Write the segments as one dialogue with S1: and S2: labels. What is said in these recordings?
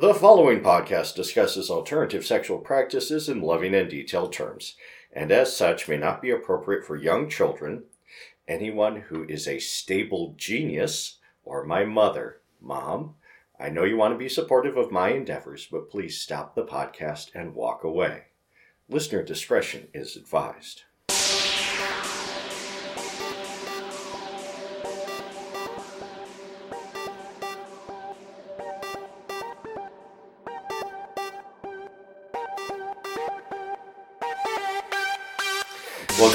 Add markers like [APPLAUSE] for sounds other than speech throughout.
S1: The following podcast discusses alternative sexual practices in loving and detailed terms, and as such may not be appropriate for young children, anyone who is a stable genius, or my mother. Mom, I know you want to be supportive of my endeavors, but please stop the podcast and walk away. Listener discretion is advised.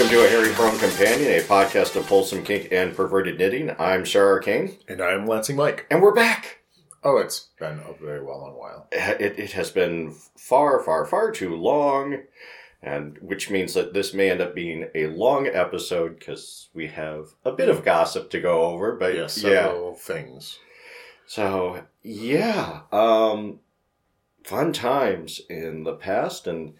S1: Welcome to A Hairy Prone Companion, a podcast of wholesome kink and perverted knitting. I'm Sir Arcane.
S2: And I'm Lansing Mike.
S1: and we're back.
S2: Oh, it's been a very well on while.
S1: It, it has been far, far, far too long, and which means that this may end up being a long episode because we have a bit of gossip to go over. But
S2: Yes,
S1: yeah,
S2: several things.
S1: so yeah, um, fun times in the past, and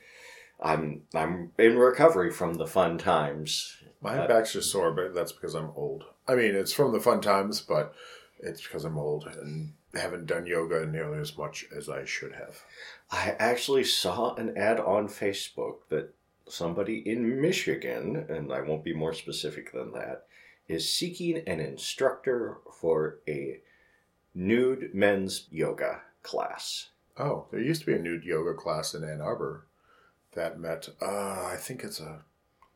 S1: I'm I'm in recovery from the fun times.
S2: My
S1: Uh,
S2: back's just sore, but that's because I'm old. I mean, it's from the fun times, but it's because I'm old and haven't done yoga nearly as much as I should have.
S1: I actually saw an ad on Facebook that somebody in Michigan, and I won't be more specific than that, is seeking an instructor for a nude men's yoga class.
S2: Oh, there used to be a nude yoga class in Ann Arbor that met, uh, I think it's a,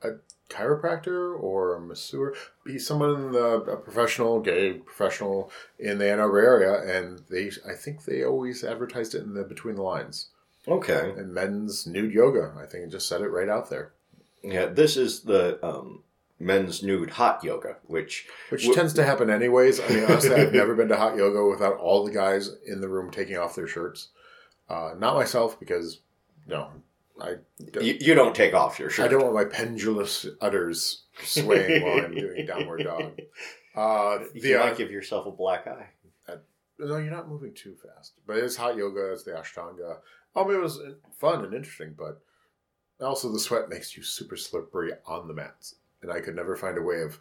S2: a chiropractor or a masseur. Be someone in the, a professional, gay professional in the Ann Arbor area, and they, I think they always advertised it in the between the lines.
S1: Okay.
S2: And men's nude yoga. I think it just said it right out there,
S1: Yeah, this is the um, men's nude hot yoga, which
S2: which
S1: Wh-
S2: tends to happen anyways. I mean, honestly, I've [LAUGHS] never been to hot yoga without all the guys in the room taking off their shirts. Uh, not myself because no, I don't,
S1: you, you don't take off your shirt.
S2: I don't want my pendulous udders swaying while I'm doing [LAUGHS] downward dog. Uh,
S1: You
S2: the, uh,
S1: might give yourself a black eye.
S2: no, you're not moving too fast. But it's hot yoga. It's the Ashtanga. Um, it was fun and interesting, but also the sweat makes you super slippery on the mats, and I could never find a way of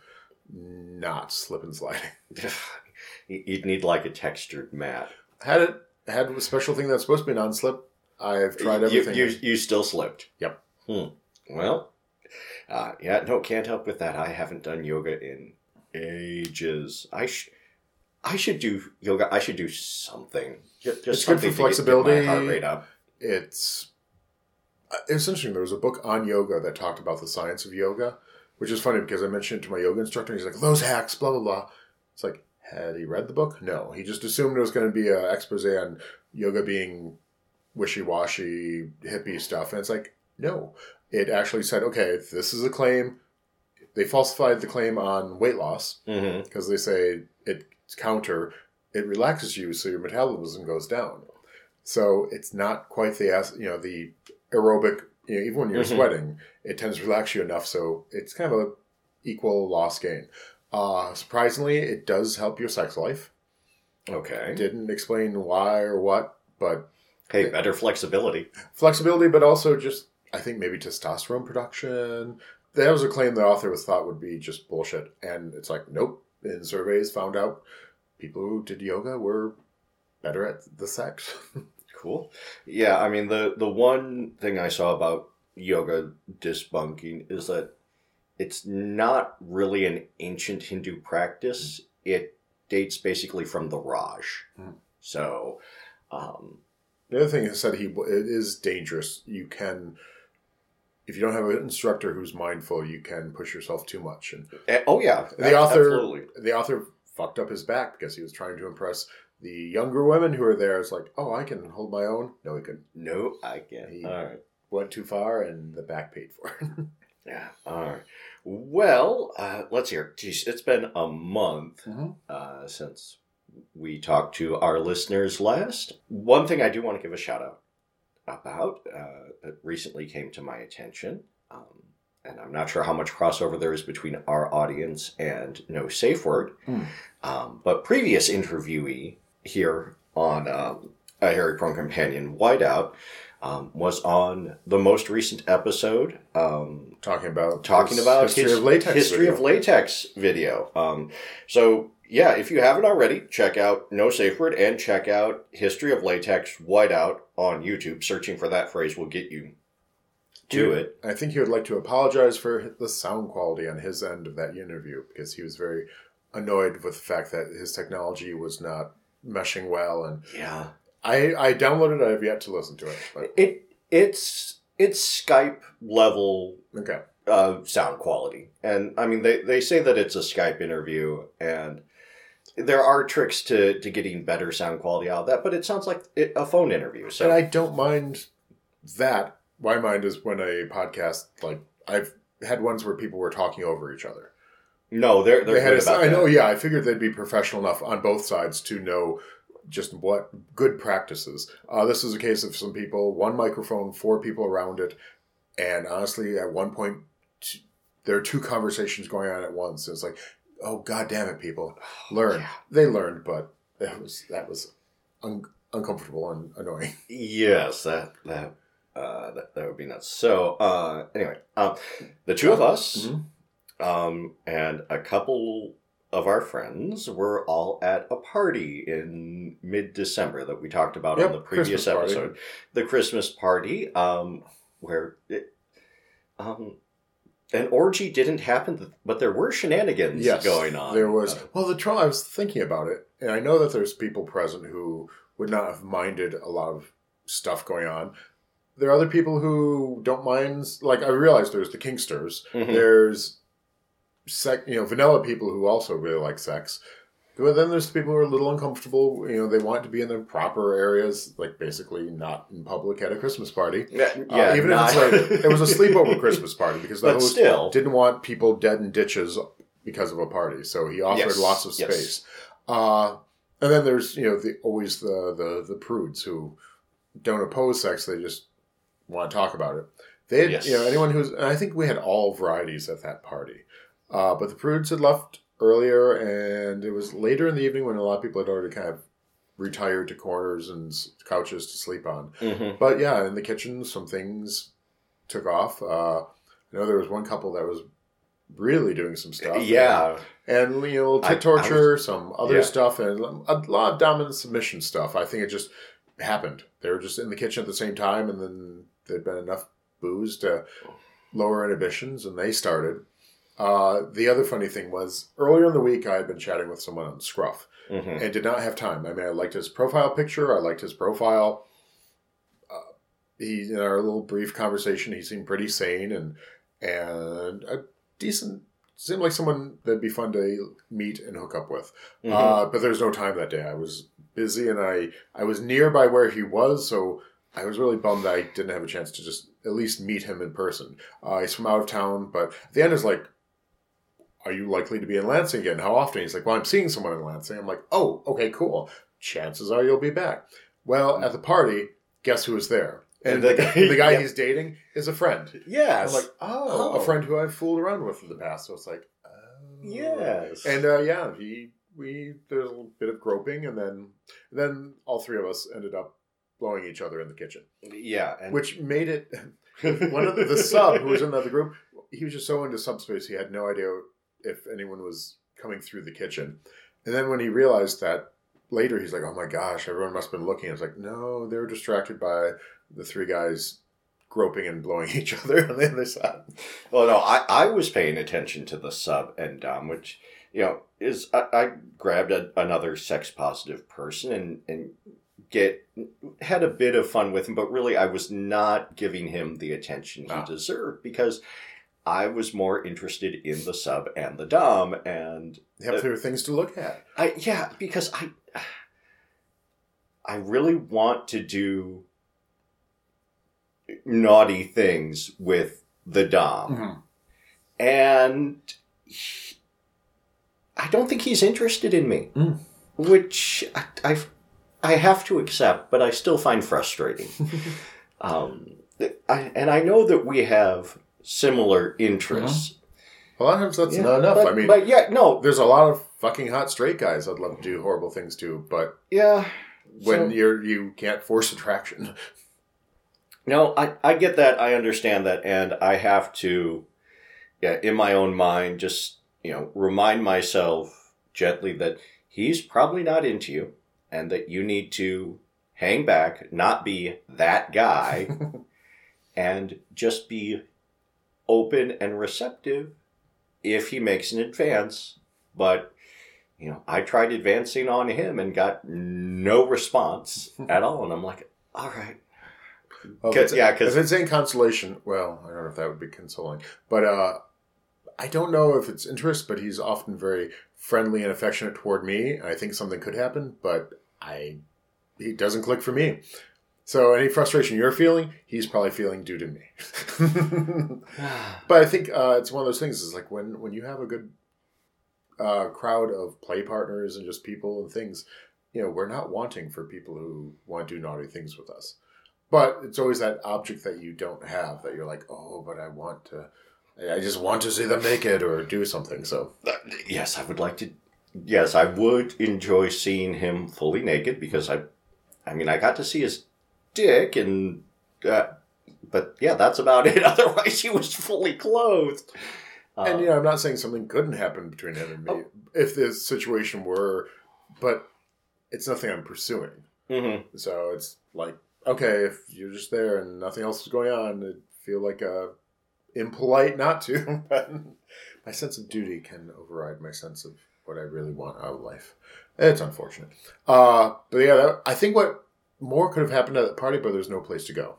S2: not slip and sliding. [LAUGHS]
S1: You'd need like a textured mat.
S2: Had it had a special thing that's supposed to be non-slip. I've tried
S1: You-
S2: everything.
S1: You, you, still slipped.
S2: Yep.
S1: Hmm. Well, uh, yeah, no, can't help with that. I haven't done yoga in ages. I sh- I should do yoga. I should do something. Just,
S2: It's good for
S1: get-
S2: flexibility.
S1: Get my heart rate up.
S2: it's uh, it's interesting. There was a book on yoga that talked about the science of yoga, which is funny because I mentioned it to my yoga instructor. And he's like, "Those hacks, blah blah blah." It's like, had he read the book? No, he just assumed it was going to be an expose on yoga being wishy-washy hippie stuff, and it's like, no, it actually said, okay, this is a claim. They falsified the claim on weight loss because they say it's counter. It relaxes you, so your metabolism goes down. So it's not quite the as- you know the aerobic. You know, even when you're
S1: Mhm.
S2: sweating, it tends to relax you enough, so it's kind of a equal loss gain. Uh, surprisingly, it does help your sex life.
S1: Okay.
S2: Didn't explain why or what, but
S1: Hey, better flexibility.
S2: flexibility, but also just I think maybe testosterone production. That was a claim the author was thought would be just bullshit, and it's like nope. In surveys, found out people who did yoga were better at the sex. [LAUGHS]
S1: Cool. Yeah, I mean the the one thing I saw about yoga debunking is that it's not really an ancient Hindu practice. It dates basically from the Raj.
S2: Mhm.
S1: So, um,
S2: the other thing is said he it is dangerous. You can, if you don't have an instructor who's mindful, you can push yourself too much. And
S1: eh, oh yeah,
S2: the author,
S1: absolutely.
S2: the author fucked up his back because he was trying to impress the younger women who are there. It's like, oh, I can hold my own. No, he couldn't.
S1: No, I can't.
S2: He-
S1: All right.
S2: Went too far, and the back paid for it. [LAUGHS]
S1: Yeah. All right. Well, uh, let's hear. Geez, it's been a month
S2: Mhm.
S1: uh, since we talked to our listeners last. One thing I do want to give a shout out about uh, that recently came to my attention, um, and I'm not sure how much crossover there is between our audience and No Safe Word,
S2: Hmm.
S1: um, but previous interviewee here on um, a Hairy Prone Companion Whiteout um, was on the most recent episode. Um,
S2: talking about
S1: talking about
S2: history
S1: his
S2: of latex.
S1: history
S2: video.
S1: of latex video. Um, so yeah, if you haven't already, check out No Safe Word and check out History of Latex Whiteout on YouTube. Searching for that phrase will get you to
S2: Yeah.
S1: it.
S2: I think he would like to apologize for the sound quality on his end of that interview because he was very annoyed with the fact that his technology was not meshing well. And
S1: Yeah.
S2: I, I downloaded. I have yet to listen to it. But
S1: It it's it's Skype level
S2: okay.
S1: uh, sound quality. And I mean, they, they say that it's a Skype interview, and there are tricks to, to getting better sound quality out of that, but it sounds like it, a phone interview. So
S2: And I don't mind that. My mind is when a podcast, like, I've had ones where people were talking over each other.
S1: no, they're they're
S2: They had
S1: good
S2: a,
S1: about
S2: I
S1: that.
S2: know, yeah, I figured they'd be professional enough on both sides to know just what good practices. Uh, this is a case of some people, one microphone, four people around it, and honestly, at one point, there are two conversations going on at once. It's like, oh god damn it, people, learn.
S1: Yeah.
S2: They learned, but that was that was un- uncomfortable and annoying. [LAUGHS]
S1: Yes, that that uh, that, that would be nuts. So uh, anyway, um, the two of us
S2: Mhm.
S1: um, and a couple of our friends were all at a party in mid December that we talked about
S2: Yep,
S1: on the previous
S2: Christmas party.
S1: episode. The Christmas party, um, where it, um, an orgy didn't happen, but there were shenanigans
S2: Yes,
S1: going on.
S2: There was
S1: Uh,
S2: well, the trouble. I was thinking about it, and I know that there's people present who would not have minded a lot of stuff going on. There are other people who don't mind. Like I realized, there's the kinksters.
S1: mhm.
S2: There's, sec, you know, vanilla people who also really like sex. But then there's people who are a little uncomfortable. You know, they want to be in their proper areas, like basically not in public at a Christmas party.
S1: yeah,
S2: Uh, even
S1: not-
S2: if it's like [LAUGHS] it was a sleepover Christmas party because the
S1: but
S2: host
S1: still,
S2: didn't want people dead in ditches because of a party, so he offered
S1: Yes,
S2: lots of space. yes. Uh, and then there's you know the always the, the the prudes who don't oppose sex; they just want to talk about it. They had,
S1: Yes.
S2: you know anyone who's and I think we had all varieties at that party, uh, but the prudes had left earlier, and it was later in the evening when a lot of people had already kind of retired to corners and couches to sleep on.
S1: Mhm.
S2: But yeah, in the kitchen, some things took off. Uh, I know there was one couple that was really doing some stuff.
S1: yeah,
S2: And, you know, tit torture, some other
S1: Yeah.
S2: stuff, and a lot of dominant submission stuff. I think it just happened. They were just in the kitchen at the same time, and then there'd been enough booze to lower inhibitions, and they started. Uh, the other funny thing was earlier in the week, I had been chatting with someone on Scruff
S1: Mhm.
S2: and did not have time. I mean, I liked his profile picture. I liked his profile. Uh, he in our little brief conversation, he seemed pretty sane and and a decent. Seemed like someone that'd be fun to meet and hook up with.
S1: Mhm.
S2: Uh, but there's no time that day. I was busy and I I was nearby where he was, so I was really bummed that I didn't have a chance to just at least meet him in person. Uh, he's from out of town, but at the end is like, "Are you likely to be in Lansing again? How often?" He's like, "Well, I'm seeing someone in Lansing." I'm like, "Oh, okay, cool. Chances are you'll be back." Well, at the party, guess who was there? And the, the guy
S1: Yep.
S2: he's dating is a friend.
S1: yes,
S2: I'm like, oh,
S1: Oh.
S2: a friend who I've fooled around with in the past. So it's like, oh.
S1: yes,
S2: And uh, yeah, he we there's a little bit of groping, and then then all three of us ended up blowing each other in the kitchen,
S1: yeah, and
S2: which made it [LAUGHS] one of the, the sub who was in the other group. He was just so into subspace, he had no idea if anyone was coming through the kitchen. And then when he realized that later, he's like, "Oh my gosh, everyone must have been looking." I was like, "No, they were distracted by the three guys." Groping and blowing [LAUGHS] each other on the other side.
S1: Well, no, I, I was paying attention to the sub and dom, which you know is I, I grabbed a, another sex positive person and and get had a bit of fun with him, but really I was not giving him the attention he
S2: Ah.
S1: deserved because I was more interested in the sub and the dom, and
S2: Yep, there are things to look at.
S1: I yeah because I I really want to do naughty things with the dom and he- I don't think he's interested in me,
S2: Mm.
S1: which I, I, I have to accept, but I still find frustrating. [LAUGHS] um, I, and I know that we have similar interests.
S2: A lot of times that's
S1: Yeah,
S2: not enough.
S1: But,
S2: I mean,
S1: but yeah, no,
S2: there's a lot of fucking hot straight guys I'd love to do horrible things to, but
S1: yeah.
S2: when
S1: so-
S2: you're you can't force attraction.
S1: No, I, I get that. I understand that. And I have to, yeah, in my own mind, just, you know, remind myself gently that he's probably not into you and that you need to hang back, not be that guy, [LAUGHS] and just be open and receptive if he makes an advance. But, you know, I tried advancing on him and got no response [LAUGHS] at all. And I'm like, all right.
S2: Well, if
S1: 'Cause-
S2: it's,
S1: yeah, 'cause-
S2: if it's in consolation, well, I don't know if that would be consoling, but uh, I don't know if it's interest, but he's often very friendly and affectionate toward me. I think something could happen, but I he doesn't click for me. So any frustration you're feeling, he's probably feeling due to me. [SIGHS] but I think uh, it's one of those things. Is like when when you have a good uh, crowd of play partners and just people and things. You know, we're not wanting for people who want to do naughty things with us. But it's always that object that you don't have that you're like, oh, but I want to. I just want to see them naked or do something. So
S1: yes, I would like to. Yes, I would enjoy seeing him fully naked because I, I mean, I got to see his and, uh, but yeah, that's about it. [LAUGHS] Otherwise, he was fully clothed.
S2: and
S1: Um,
S2: you know, I'm not saying something couldn't happen between him and me
S1: Oh.
S2: if the situation were, but it's nothing I'm pursuing.
S1: mhm.
S2: So it's like, okay, if you're just there and nothing else is going on, it feel like uh, impolite not to. [LAUGHS] but my sense of duty can override my sense of what I really want out of life. It's unfortunate. Uh, but yeah, that, I think what more could have happened at that party, but there's no place to go.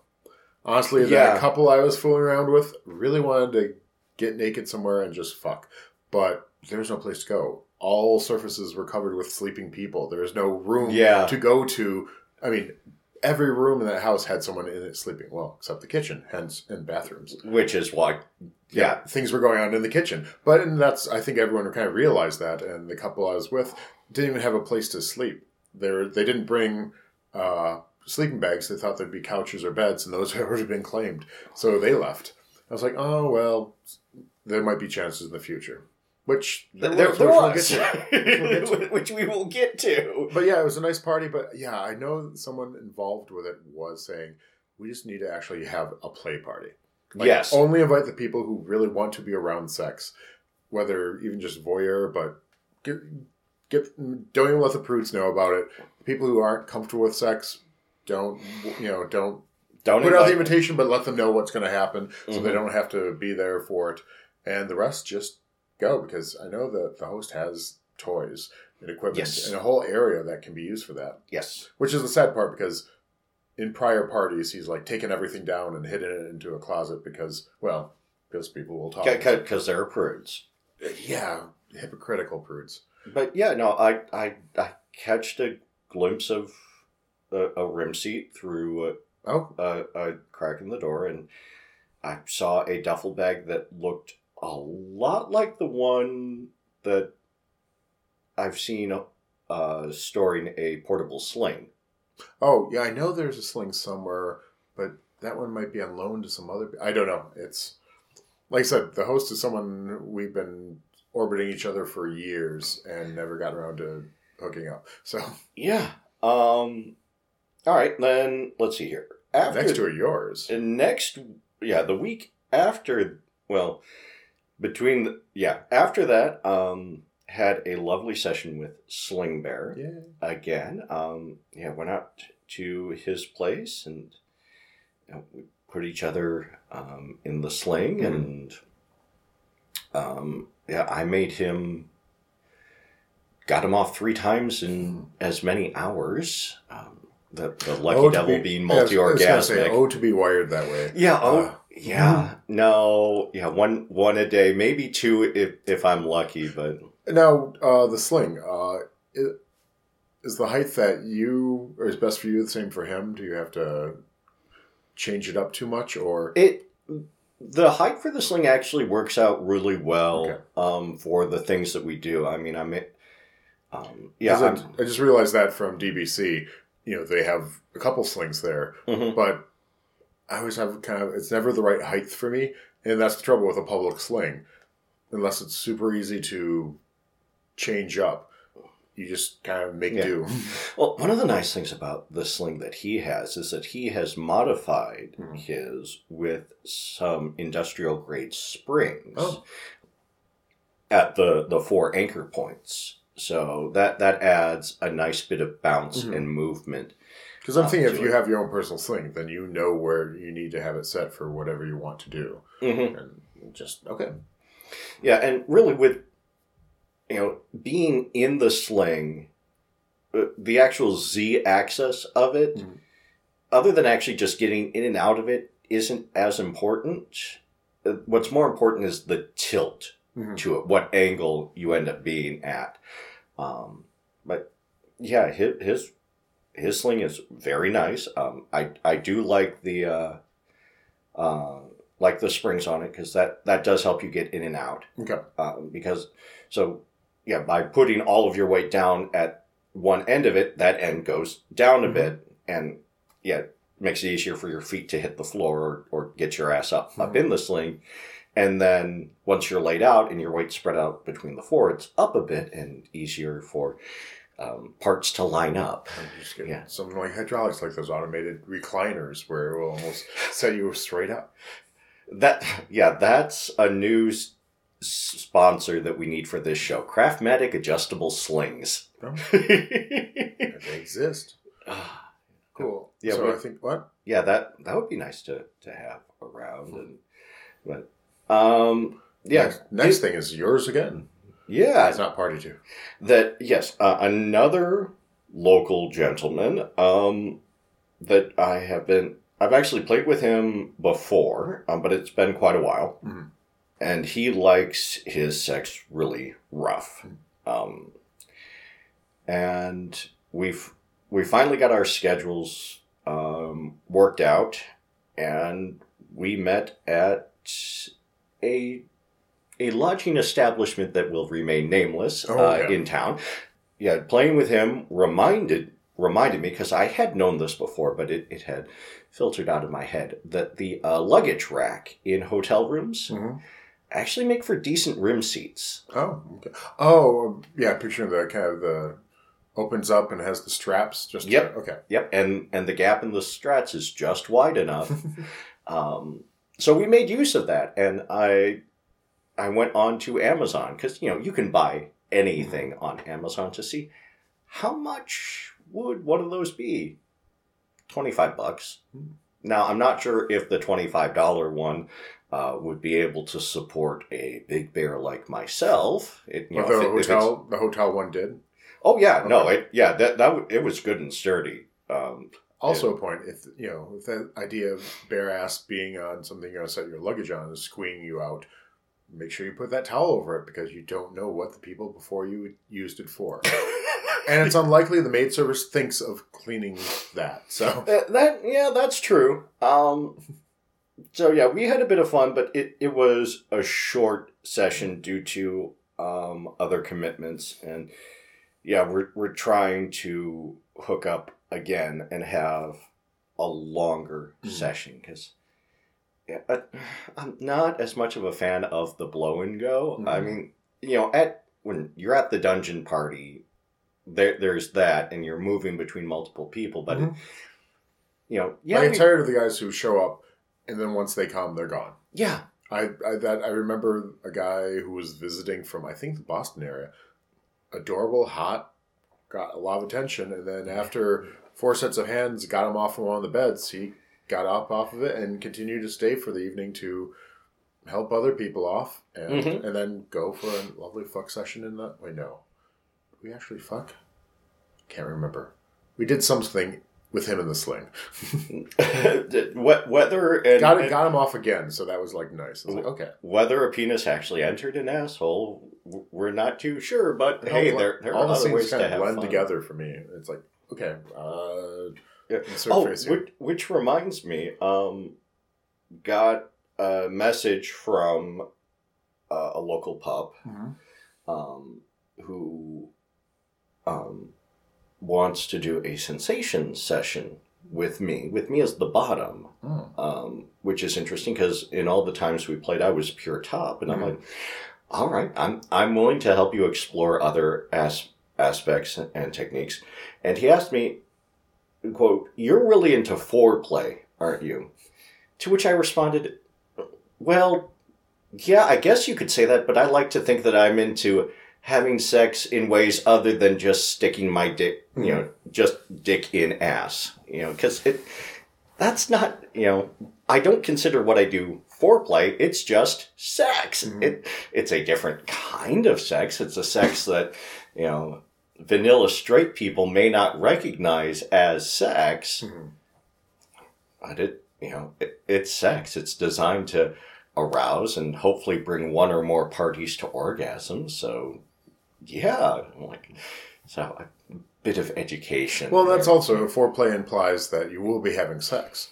S2: Honestly,
S1: Yeah.
S2: that couple I was fooling around with really wanted to get naked somewhere and just fuck. But there's no place to go. All surfaces were covered with sleeping people. There was no room
S1: Yeah.
S2: to go to. I mean, every room in that house had someone in it sleeping. Well, except the kitchen, hence and bathrooms.
S1: Which is why, yeah,
S2: things were going on in the kitchen. But and that's I think everyone kind of realized that, and the couple I was with didn't even have a place to sleep. They were, they didn't bring uh, sleeping bags. They thought there'd be couches or beds, and those [LAUGHS] had already been claimed, so they left. I was like, oh well, there might be chances in the future, which
S1: there, there, there
S2: we'll
S1: was, [LAUGHS]
S2: get to. Which we'll
S1: which we will get to.
S2: But yeah, it was a nice party. But yeah, I know someone involved with it was saying we just need to actually have a play party. Like,
S1: yes,
S2: Only invite the people who really want to be around sex, whether even just voyeur, but get get don't even let the prudes know about it. People who aren't comfortable with sex, don't you know? Don't
S1: don't
S2: put out the invitation, but let them know what's going to happen, so they
S1: Mhm.
S2: don't have to be there for it. And the rest just go because I know that the host has toys and equipment
S1: Yes.
S2: and a whole area that can be used for that.
S1: Yes,
S2: Which is the sad part because in prior parties he's like taken everything down and hidden it into a closet because well because people will talk.
S1: because they're prudes.
S2: Yeah, hypocritical prudes.
S1: But yeah, no, I I, I catched a glimpse of a, a rim seat through
S2: Oh,
S1: a, a, a crack in the door, and I saw a duffel bag that looked a lot like the one that I've seen uh, storing a portable sling.
S2: oh yeah, I know there's a sling somewhere, but that one might be on loan to some other. I don't know. It's like I said, the host is someone we've been orbiting each other for years and never got around to hooking up. So
S1: Yeah. Um. All right, then let's see here. After
S2: next to are yours.
S1: And next, yeah, the week after, well, between, the, yeah, after that, um, had a lovely session with Sling Bear
S2: Yeah.
S1: again. Um, yeah, went out to his place and you know, we put each other um, in the sling,
S2: Mhm.
S1: and um, yeah, I made him. Got him off three times in as many hours. Um, the, the lucky
S2: Oh,
S1: devil
S2: be-
S1: being
S2: yeah, I was- I was gonna say,
S1: multi-orgasmic.
S2: oh, to be wired that way.
S1: Yeah. Oh,
S2: Uh,
S1: yeah. No. Yeah. One one a day, maybe two if if I'm lucky. But
S2: Now, uh, the sling, uh, is the height that you, or is best for you, the same for him? Do you have to change it up too much, or
S1: it the height for the sling actually works out really well
S2: Okay.
S1: um, for the things that we do. I mean, I'm. Um, yeah.
S2: I, I just realized that from DBC, you know, they have a couple slings there,
S1: Mhm.
S2: but I always have kind of it's never the right height for me, and that's the trouble with a public sling, unless it's super easy to change up. You just kind of make
S1: Yeah.
S2: do. [LAUGHS]
S1: Well, one of the nice things about the sling that he has is that he has modified
S2: Mhm.
S1: his with some industrial grade springs
S2: Oh.
S1: at the the four anchor points. So that that adds a nice bit of bounce
S2: Mhm.
S1: and movement.
S2: Because I'm
S1: Uh,
S2: thinking if you
S1: it.
S2: have your own personal sling, then you know where you need to have it set for whatever you want to do.
S1: Mm-hmm.
S2: And just, okay.
S1: Yeah, and really with you know being in the sling, uh, the actual Z axis of it,
S2: Mhm.
S1: other than actually just getting in and out of it, isn't as important. Uh, What's more important is the tilt
S2: Mhm.
S1: to it, what angle you end up being at. Um, but yeah, his, his his sling is very nice. Um, I I do like the uh, uh, like the springs on it because that that does help you get in and out.
S2: Okay.
S1: Um, because so yeah, by putting all of your weight down at one end of it, that end goes down a
S2: Mhm.
S1: bit, and yeah, makes it easier for your feet to hit the floor or, or get your ass up up
S2: Mhm.
S1: in the sling. And then once you're laid out and your weight spread out between the four, it's up a bit and easier for um, parts to line up.
S2: I'm just getting
S1: Yeah.
S2: something like hydraulics, like those automated recliners where it will almost set you straight up.
S1: That yeah, that's a new s- sponsor that we need for this show. Craftmatic adjustable slings. [LAUGHS]
S2: They exist. Cool.
S1: Yeah,
S2: So I think, what?
S1: Yeah, that that would be nice to to have around and but um yeah
S2: Next, next thing is yours again.
S1: yeah
S2: It's not party two.
S1: that yes uh, another local gentleman um that I have been I've actually played with him before um, but it's been quite a while
S2: Mhm.
S1: And he likes his sex really rough um and we've we finally got our schedules um, worked out and we met at a a lodging establishment that will remain nameless
S2: Oh,
S1: uh, in town. Yeah, playing with him reminded reminded me because I had known this before, but it, it had filtered out of my head that the uh, luggage rack in hotel rooms
S2: Mhm.
S1: Actually make for decent rim seats.
S2: Oh, okay. Oh, yeah. Picturing the kind of the opens up and has the straps. Just to-
S1: Yep.
S2: okay.
S1: Yep, and and the gap in the struts is just wide enough. [LAUGHS] um, so we made use of that, and I I went on to Amazon because you know you can buy anything on Amazon to see how much would one of those be. Twenty five bucks.
S2: Hmm.
S1: Now I'm not sure if the twenty five dollar one. Uh, would be able to support a big bear like myself. It, you know,
S2: the
S1: it-
S2: hotel, the hotel one did.
S1: Oh yeah, no, it yeah that that it was good and sturdy. Um,
S2: Also, a point if you know if that idea of bare ass being on something you're gonna set your luggage on is squeeing you out, make sure you put that towel over it because you don't know what the people before you used it for, [LAUGHS] and it's unlikely the maid service thinks of cleaning that. So
S1: that, that yeah, that's true. Um, so yeah, we had a bit of fun, but it, it was a short session due to um, other commitments, and yeah, we're we're trying to hook up again and have a longer
S2: Mhm.
S1: session because. Yeah, uh, I'm not as much of a fan of the blow and go. I
S2: Mhm.
S1: mean, you know, at when you're at the dungeon party, there there's that, and you're moving between multiple people. But
S2: Mhm.
S1: you know, yeah,
S2: I get tired of the guys who show up and then once they come, they're gone.
S1: yeah,
S2: I, I that I remember a guy who was visiting from I think the Boston area, adorable, hot, got a lot of attention, and then after four sets of hands got him off from one of the beds, he got up off of it and continued to stay for the evening to help other people off, and
S1: Mhm.
S2: and then go for a lovely fuck session in that. Wait, no, we actually fuck? Can't remember. We did something with him in the sling. [LAUGHS]
S1: Wh- whether and,
S2: got it, got him off again, so that was like nice. I was like, okay.
S1: whether a penis actually entered an asshole, we're not too sure. But hey, there there
S2: all
S1: are
S2: the
S1: other ways
S2: kind
S1: to
S2: of
S1: have
S2: blend
S1: fun.
S2: together for me. It's like okay, uh,
S1: Yeah. Oh, which, which reminds me, um, got a message from uh, a local pup
S2: Mhm.
S1: um, who um, wants to do a sensation session with me, with me as the bottom,
S2: Oh.
S1: um, which is interesting because in all the times we played, I was pure top, and I'm
S2: Mhm.
S1: like, all right, I'm I'm willing to help you explore other as- aspects and techniques. And he asked me, quote, "You're really into foreplay, aren't you?" To which I responded, "Well, yeah, I guess you could say that, but I like to think that I'm into having sex in ways other than just sticking my dick, you know, just dick in ass, you know, because it that's not, you know, I don't consider what I do foreplay. It's just sex.
S2: Mhm.
S1: It it's a different kind of sex. It's a sex that you know vanilla straight people may not recognize as sex,
S2: Mhm.
S1: but it you know it, it's sex. It's designed to arouse and hopefully bring one or more parties to orgasm. So yeah, like so a bit of education.
S2: Well, that's
S1: there.
S2: also foreplay implies that you will be having sex,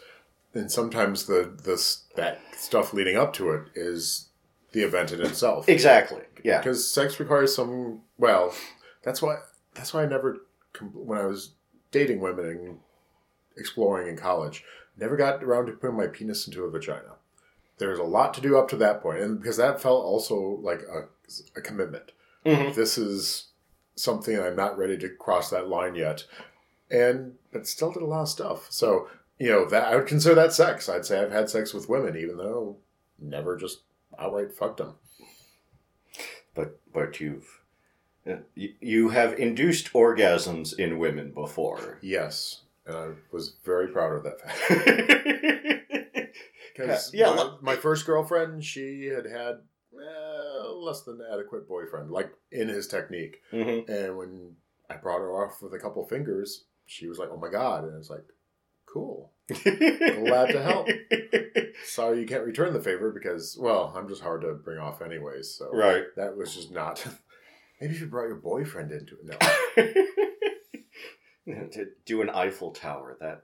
S2: and sometimes the this that stuff leading up to it is the event in itself.
S1: exactly yeah.
S2: because sex requires some. Well, that's why that's why I never when I was dating women and exploring in college, never got around to putting my penis into a vagina. There was a lot to do up to that point, and because that felt also like a, a commitment.
S1: Mhm.
S2: This is something I'm not ready to cross that line yet, and but still did a lot of stuff. So you know that I would consider that sex. I'd say I've had sex with women, even though never just outright fucked them.
S1: but but you've uh, you, have induced orgasms in women before.
S2: Yes, and I was very proud of that fact. [LAUGHS] [LAUGHS] Because
S1: Yeah,
S2: my, my first girlfriend, she had had less than adequate boyfriend, like in his technique.
S1: Mhm.
S2: And when I brought her off with a couple fingers, she was like, "Oh my god!" And it's like, "Cool." Glad to help. [LAUGHS] Sorry, you can't return the favor because, well, I'm just hard to bring off anyways. So
S1: right.
S2: that was just not. [LAUGHS] Maybe if you brought your boyfriend into it. No, [LAUGHS]
S1: to do an Eiffel Tower, that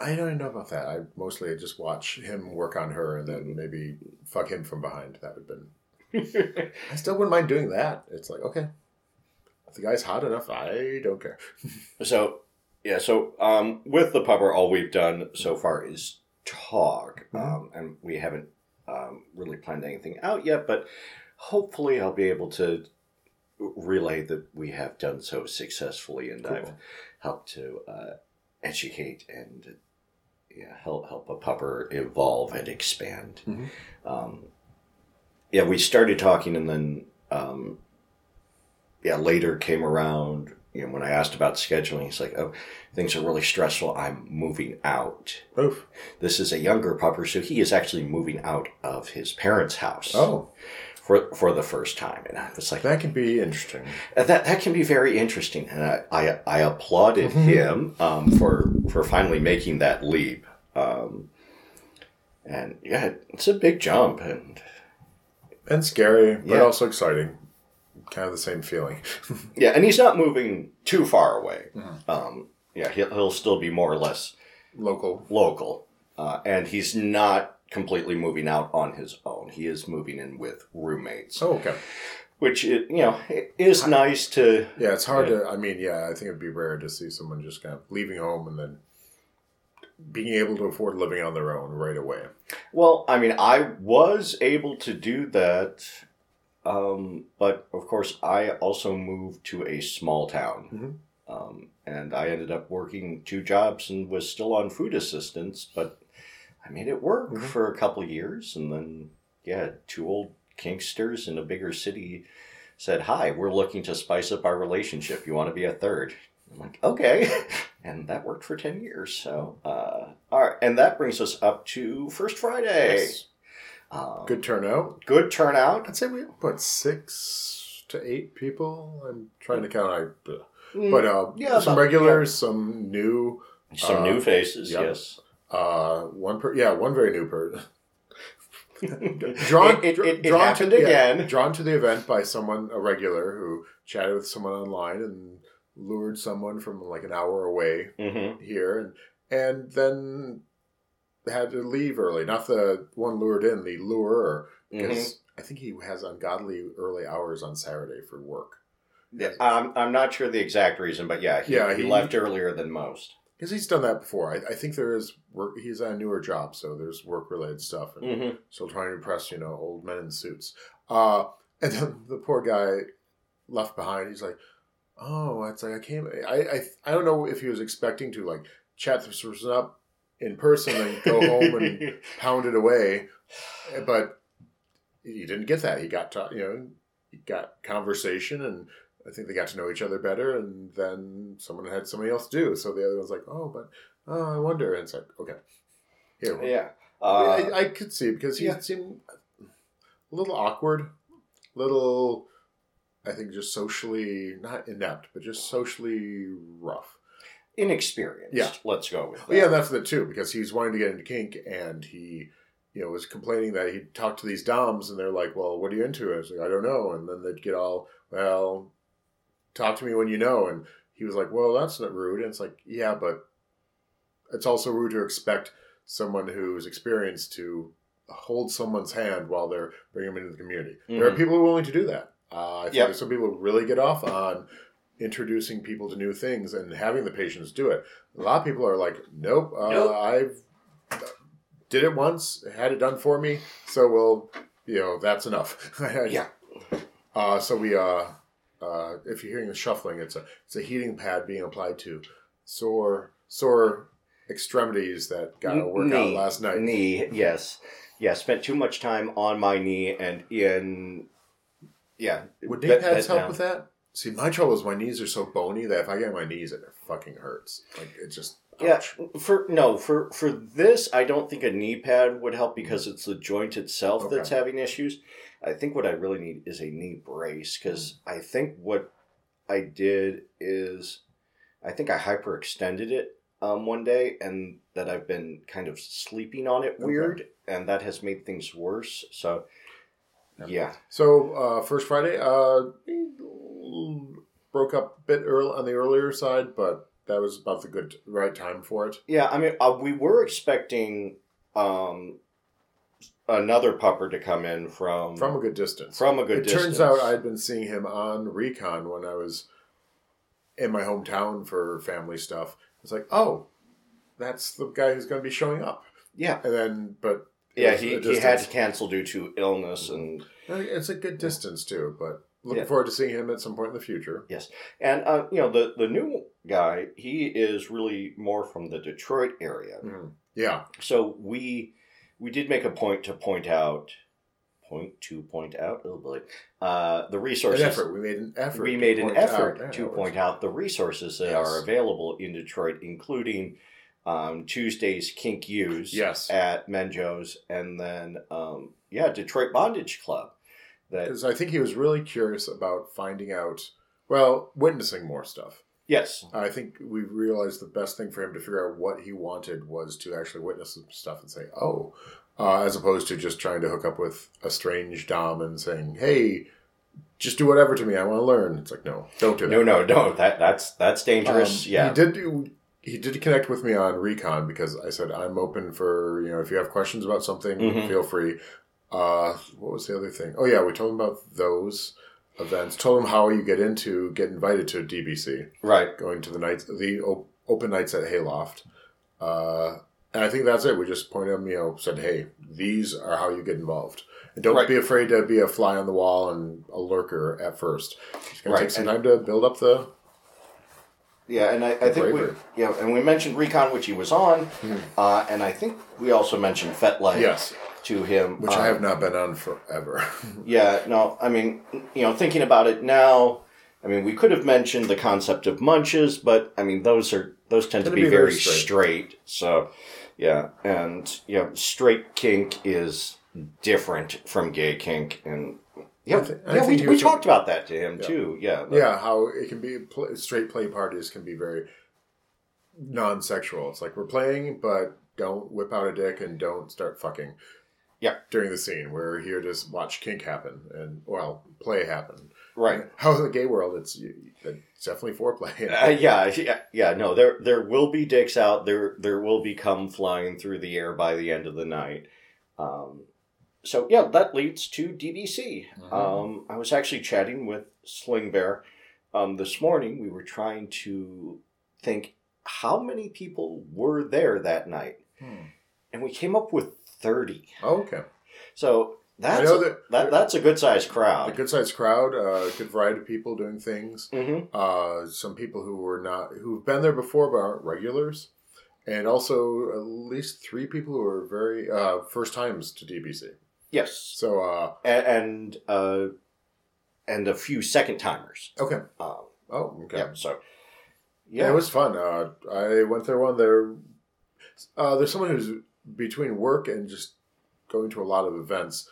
S2: I don't know about that. I mostly just watch him work on her and then maybe fuck him from behind. That would have been. [LAUGHS] I still wouldn't mind doing that. It's like okay, if the guy's hot enough, I don't care. [LAUGHS]
S1: so yeah. So um, with the pupper, all we've done so far is talk,
S2: Mhm.
S1: um, and we haven't um, really planned anything out yet. But hopefully, I'll be able to relay that we have done so successfully, and I've helped to uh, educate and help help a pupper evolve and expand.
S2: Mhm.
S1: Um, yeah, we started talking, and then um, yeah, later came around. You know, when I asked about scheduling, he's like, "Oh, things are really stressful. I'm moving out."
S2: Oof.
S1: This is a younger pupper, so he is actually moving out of his parents' house
S2: Oh,
S1: for for the first time, and I was like,
S2: that can be interesting.
S1: uh, That that can be very interesting, and I I, I applauded
S2: Mhm.
S1: him um, for for finally making that leap. Um, and yeah, it's a big jump, and
S2: And scary, but
S1: Yeah.
S2: also exciting. Kind of the same feeling. [LAUGHS]
S1: yeah, and he's not moving too far away.
S2: Mhm.
S1: Um, yeah, he'll, he'll still be more or less
S2: Local.
S1: local, uh, and he's not completely moving out on his own. He is moving in with roommates,
S2: Oh, okay.
S1: Which it, you know it is nice to
S2: Yeah, it's hard to. I mean, yeah, I think it'd be rare to see someone just kind of leaving home and then being able to afford living on their own right away.
S1: Well, I mean, I was able to do that, um, but of course, I also moved to a small town,
S2: Mhm.
S1: um, and I ended up working two jobs and was still on food assistance. But I made it work
S2: Mhm.
S1: for a couple of years, and then yeah, two old kinksters in a bigger city said, "Hi, we're looking to spice up our relationship. You want to be a third? I'm like, okay. [LAUGHS] And that worked for 10 years. So, uh, all right. And that brings us up to First Friday.
S2: Yes.
S1: Um,
S2: Good turnout.
S1: good turnout.
S2: I'd say we put six to eight people. I'm trying to count. I,
S1: Mm,
S2: but uh,
S1: Yeah,
S2: some
S1: about-
S2: regulars, some new.
S1: some
S2: uh,
S1: new faces, yes.
S2: Uh, one per yeah, one very new person. [LAUGHS] [LAUGHS] drawn,
S1: it, it, it,
S2: drawn
S1: happened
S2: to, yeah,
S1: again.
S2: drawn to the event by someone, a regular, who chatted with someone online and lured someone from like an hour away
S1: hmm
S2: here, and and then had to leave early. Not the one lured in, the lurer, because
S1: hmm
S2: I think he has ungodly early hours on Saturday for work.
S1: I'm, I'm not sure the exact reason, but yeah, he,
S2: Yeah,
S1: he,
S2: he-
S1: left earlier than most.
S2: Because he's done that before. I, I think there is work. He's at a newer job, so there's work related stuff. And
S1: hmm
S2: still trying to impress, you know, old men in suits. Uh, [LAUGHS] and then the poor guy left behind. He's like, "Oh, it's like I came. I, I, I don't know if he was expecting to like chat this person up in person and go home and [LAUGHS] pound it away, but he didn't get that. He got, you know, he got conversation, and I think they got to know each other better. And then someone had somebody else do, so the other one's like, "Oh, but oh, I wonder." And it's like, okay, here,
S1: Yeah.
S2: I,
S1: Uh,
S2: I, I could see because he
S1: yeah.
S2: seemed a little awkward, little. I think just socially not inept, but just socially rough.
S1: inexperienced.
S2: Yeah.
S1: Let's go with that.
S2: Yeah, that's the too, because he's wanting to get into kink, and he, you know, was complaining that he'd talked to these doms, and they're like, "Well, what are you into?" And was like, "I don't know," and then they'd get all, "Well, talk to me when you know," and he was like, "Well, that's not rude," and it's like, "Yeah, but it's also rude to expect someone who's experienced to hold someone's hand while they're bringing them into the community. There are
S1: Mhm.
S2: people who are willing to do that. Uh, I think
S1: Yep.
S2: some people really get off on introducing people to new things and having the patience do it. A lot of people are like, "Nope, uh,
S1: Nope.
S2: I've did it once, had it done for me, so we'll, you know, that's enough." [LAUGHS]
S1: Yeah.
S2: Uh, so we, uh, uh, if you're hearing the shuffling, it's a it's a heating pad being applied to sore sore extremities that got a workout
S1: Knee.
S2: last night.
S1: Knee, yes. Yeah, spent too much time on my knee and in. Yeah.
S2: Would knee pads help
S1: down.
S2: with that? See, my trouble is my knees are so bony that if I get my knees, it fucking hurts. Like it just.
S1: Yeah, for no for for this, I don't think a knee pad would help because it's the joint itself
S2: Okay.
S1: that's having issues. I think what I really need is a knee brace because I think what I did is I think I hyperextended it um, one day and that I've been kind of sleeping on it
S2: Okay.
S1: weird and that has made things worse. So
S2: Yeah.
S1: yeah,
S2: So uh, first Friday, uh, broke up a bit early on the earlier side, but that was about the good right time for it.
S1: yeah. I mean, uh, we were expecting um, another pupper to come in from
S2: From a good distance.
S1: from a good
S2: it
S1: distance.
S2: turns out I'd been seeing him on Recon when I was in my hometown for family stuff. It's like, oh, that's the guy who's going to be showing up.
S1: yeah.
S2: And then, but
S1: Yeah, he, he had to cancel due to illness and
S2: It's a good distance too, but looking
S1: Yeah.
S2: forward to seeing him at some point in the future.
S1: Yes, and uh, you know the the new guy he is really more from the Detroit area.
S2: Mhm. Yeah,
S1: So we we did make a point to point out point to point out oh boy uh, the
S2: an
S1: resources
S2: effort. We made an effort.
S1: we made an effort
S2: out-
S1: to point out the resources that
S2: Yes.
S1: are available in Detroit, including um, Tuesday's Kink Use
S2: Yes.
S1: at Menjo's, and then um, yeah, Detroit Bondage Club.
S2: Because I think he was really curious about finding out, well, witnessing more stuff.
S1: Yes,
S2: I think we realized the best thing for him to figure out what he wanted was to actually witness some stuff and say, oh, uh, as opposed to just trying to hook up with a strange Dom and saying, hey, just do whatever to me. I want to learn. It's like, no, don't do that.
S1: no, no, no, that that's that's dangerous.
S2: Um,
S1: yeah,
S2: He did do. He did connect with me on Recon because I said I'm open for you know if you have questions about something,
S1: Mhm.
S2: feel free. Uh, what was the other thing? Oh yeah, we told him about those events. Told them how you get into get invited to DBC,
S1: right.
S2: going to the nights the op- open nights at Hayloft. Uh, and I think that's it. We just pointed him, you know, said, hey, these are how you get involved. And don't
S1: Right.
S2: be afraid to be a fly on the wall and a lurker at first. It's gonna take some
S1: and-
S2: time to build up the
S1: Yeah, and I, I think we
S2: bravery.
S1: yeah, and we mentioned Recon, which he was on,
S2: Hmm.
S1: uh, and I think we also mentioned FetLife
S2: yes.
S1: To him,
S2: which I
S1: um,
S2: have not been on forever. [LAUGHS]
S1: Yeah, no, I mean, you know, thinking about it now, I mean, we could have mentioned the concept of munches, but I mean, those are those tend to be,
S2: be very
S1: very
S2: straight.
S1: straight. So, yeah, and you know, straight kink is different from gay kink, and yeah,
S2: I I
S1: yeah, we, we talked about that to him
S2: Yeah.
S1: too. Yeah,
S2: yeah, how it can be straight play parties can be very non-sexual. It's like we're playing, but don't whip out a dick and don't start fucking.
S1: Yeah.
S2: During the scene, we're here to watch kink happen and well, play happen.
S1: right. [LAUGHS]
S2: How in the gay world, it's, it's definitely foreplay.
S1: Uh, yeah, yeah, yeah. No, there there will be dicks out there. There will be cum flying through the air by the end of the night. Um, so yeah, that leads to DBC.
S2: Mhm.
S1: Um, I was actually chatting with Sling Bear um, this morning. We were trying to think how many people were there that night,
S2: Hmm.
S1: and we came up with thirty.
S2: Oh, okay.
S1: So that's
S2: know
S1: a,
S2: that,
S1: that that's a good sized crowd.
S2: a good sized crowd, uh, a good variety of people doing things.
S1: hmm
S2: uh, some people who were not who've been there before but aren't regulars, and also at least three people who are very uh, first times to DBC.
S1: Yes,
S2: So uh,
S1: and and, uh, and a few second timers.
S2: Okay.
S1: Um,
S2: Oh, okay.
S1: yeah. So
S2: Yeah,
S1: yeah,
S2: it was fun. Uh, I went there one there. Uh, there's someone who's between work and just going to a lot of events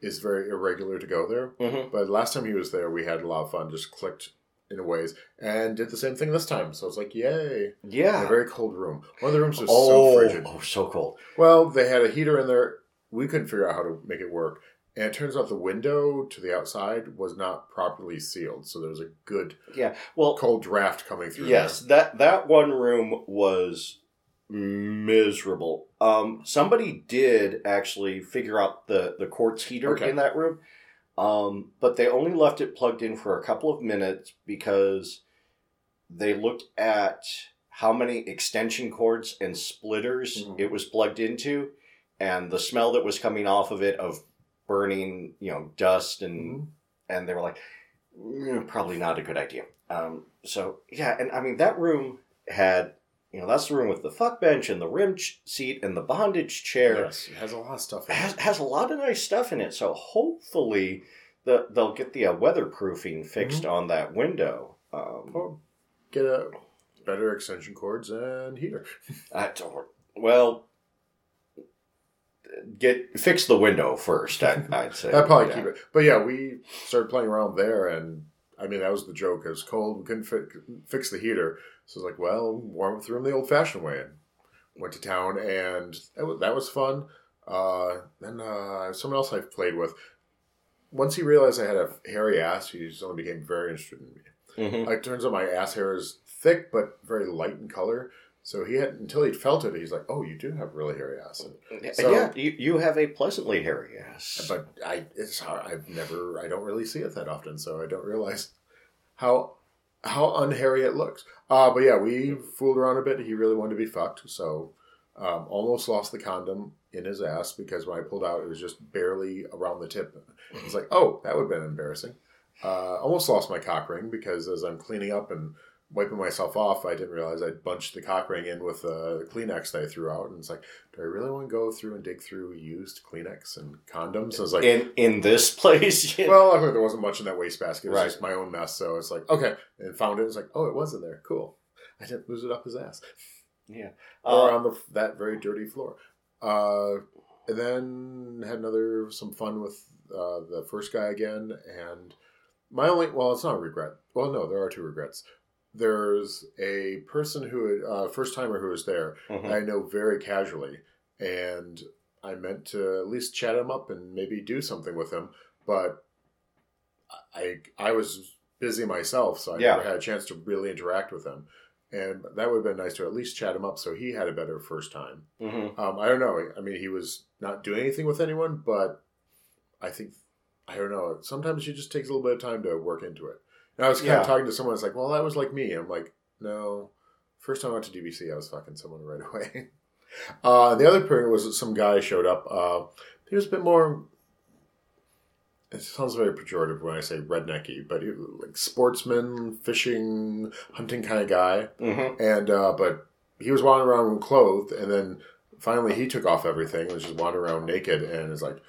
S2: is very irregular to go there.
S1: Mhm.
S2: But last time he was there, we had a lot of fun. Just clicked in a ways and did the same thing this time. So it's like, yay! In a very cold room. One of the rooms was
S1: Oh,
S2: so frigid.
S1: oh, so cold.
S2: Well, they had a heater in there. We couldn't figure out how to make it work. And it turns out the window to the outside was not properly sealed. So there was a good
S1: Yeah. Well,
S2: cold draft coming through.
S1: yes, that that one room was miserable. Um, somebody did actually figure out the the quartz heater
S2: Okay.
S1: in that room, um, but they only left it plugged in for a couple of minutes because they looked at how many extension cords and splitters
S2: Mhm.
S1: it was plugged into, and the smell that was coming off of it of burning, you know, dust and
S2: Mhm.
S1: and they were like, "Mm, probably not a good idea. Um, so yeah, and I mean that room had, you know, that's the room with the fuck bench and the rim ch- seat and the bondage chair.
S2: Yes, it has a lot of stuff in
S1: It has,
S2: it.
S1: has a lot of nice stuff in it. So hopefully the they'll get the uh, weatherproofing fixed on that window. Um,
S2: Oh, get a better extension cords and heater. [LAUGHS]
S1: I don't, well, get fix the window first. I, [LAUGHS] I'd say
S2: I'd probably
S1: Yeah.
S2: keep it. But yeah, we started playing around there, and I mean that was the joke. It was cold. We couldn't fi- fix the heater, so I was like, "Well, warm the room the old-fashioned way." And went to town, and that was, that was fun. Uh, then uh, someone else I've played with. Once he realized I had a hairy ass, he suddenly became very interested in me.
S1: Mhm.
S2: It turns out my ass hair is thick but very light in color. So he had until he felt it, he's like, "Oh, you do have really hairy ass." And So-
S1: yeah, you, you have a pleasantly hairy ass.
S2: but I it's hard. I've never I don't really see it that often, so I don't realize how how unhairy it looks. Uh but yeah, we fooled around a bit. He really wanted to be fucked, so um, almost lost the condom in his ass because when I pulled out, it was just barely around the tip. It's like, oh, that would have been embarrassing. Uh, almost lost my cock ring because as I'm cleaning up and wiping myself off, I didn't realize I'd bunched the cock ring in with the Kleenex that I threw out, and it's like, do I really want to go through and dig through used Kleenex and condoms? I was like,
S1: in in this [LAUGHS] place, [LAUGHS]
S2: well, luckily there wasn't much in that wastebasket. It was
S1: Right.
S2: just my own mess. So it's like, okay. And found it. It's like, oh, it was in there. Cool. I didn't lose it up his ass.
S1: yeah,
S2: or
S1: Uh,
S2: on the that very dirty floor. Uh, and then had another some fun with uh, the first guy again. And my only, well, it's not a regret. Well, no, there are two regrets. There's a person who, uh, first timer who was there,
S1: mhm.
S2: I know very casually, and I meant to at least chat him up and maybe do something with him, but I I was busy myself, so I
S1: Yeah.
S2: never had a chance to really interact with him, and that would have been nice to at least chat him up so he had a better first time.
S1: Mhm.
S2: Um, I don't know. I mean, he was not doing anything with anyone, but I think I don't know. Sometimes it just takes a little bit of time to work into it. And I was kind
S1: Yeah.
S2: of talking to someone. It's like, well, that was like me. I'm like, no. First time I went to DBC, I was fucking someone right away. [LAUGHS] Uh, the other part was that some guy showed up. Uh, he was a bit more. It sounds very pejorative when I say rednecky, but he like sportsman, fishing, hunting kind of guy
S1: Mhm.
S2: and uh, but he was wandering around clothed, and then finally he took off everything and was just wandering around naked, and is like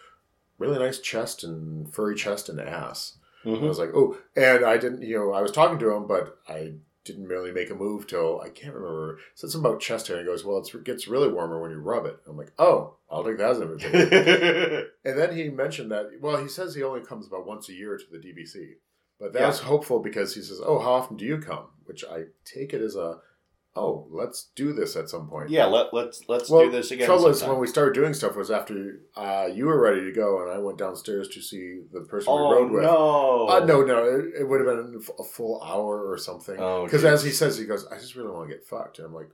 S2: really nice chest and furry chest and ass. I
S1: Mhm.
S2: was like, oh, and I didn't, you know, I was talking to him, but I didn't really make a move till I can't remember. Something about chest hair, and he goes, well, it's, it gets really warmer when you rub it. I'm like, oh, I'll take that as an invitation. [LAUGHS] And then he mentioned that, well, he says he only comes about once a year to the DBC. But that's
S1: Yeah.
S2: hopeful because he says, oh, how often do you come? Which I take it as a, oh, let's do this at some point.
S1: yeah, let let's let's
S2: Well,
S1: do this again.
S2: trouble is when we started doing stuff was after uh, you were ready to go and I went downstairs to see the person
S1: oh
S2: we rode with.
S1: no,
S2: Uh, no, no, it, it would have been a full hour or something.
S1: Oh,
S2: Because
S1: geez.
S2: as he says, he goes, I just really want to get fucked. And I'm like,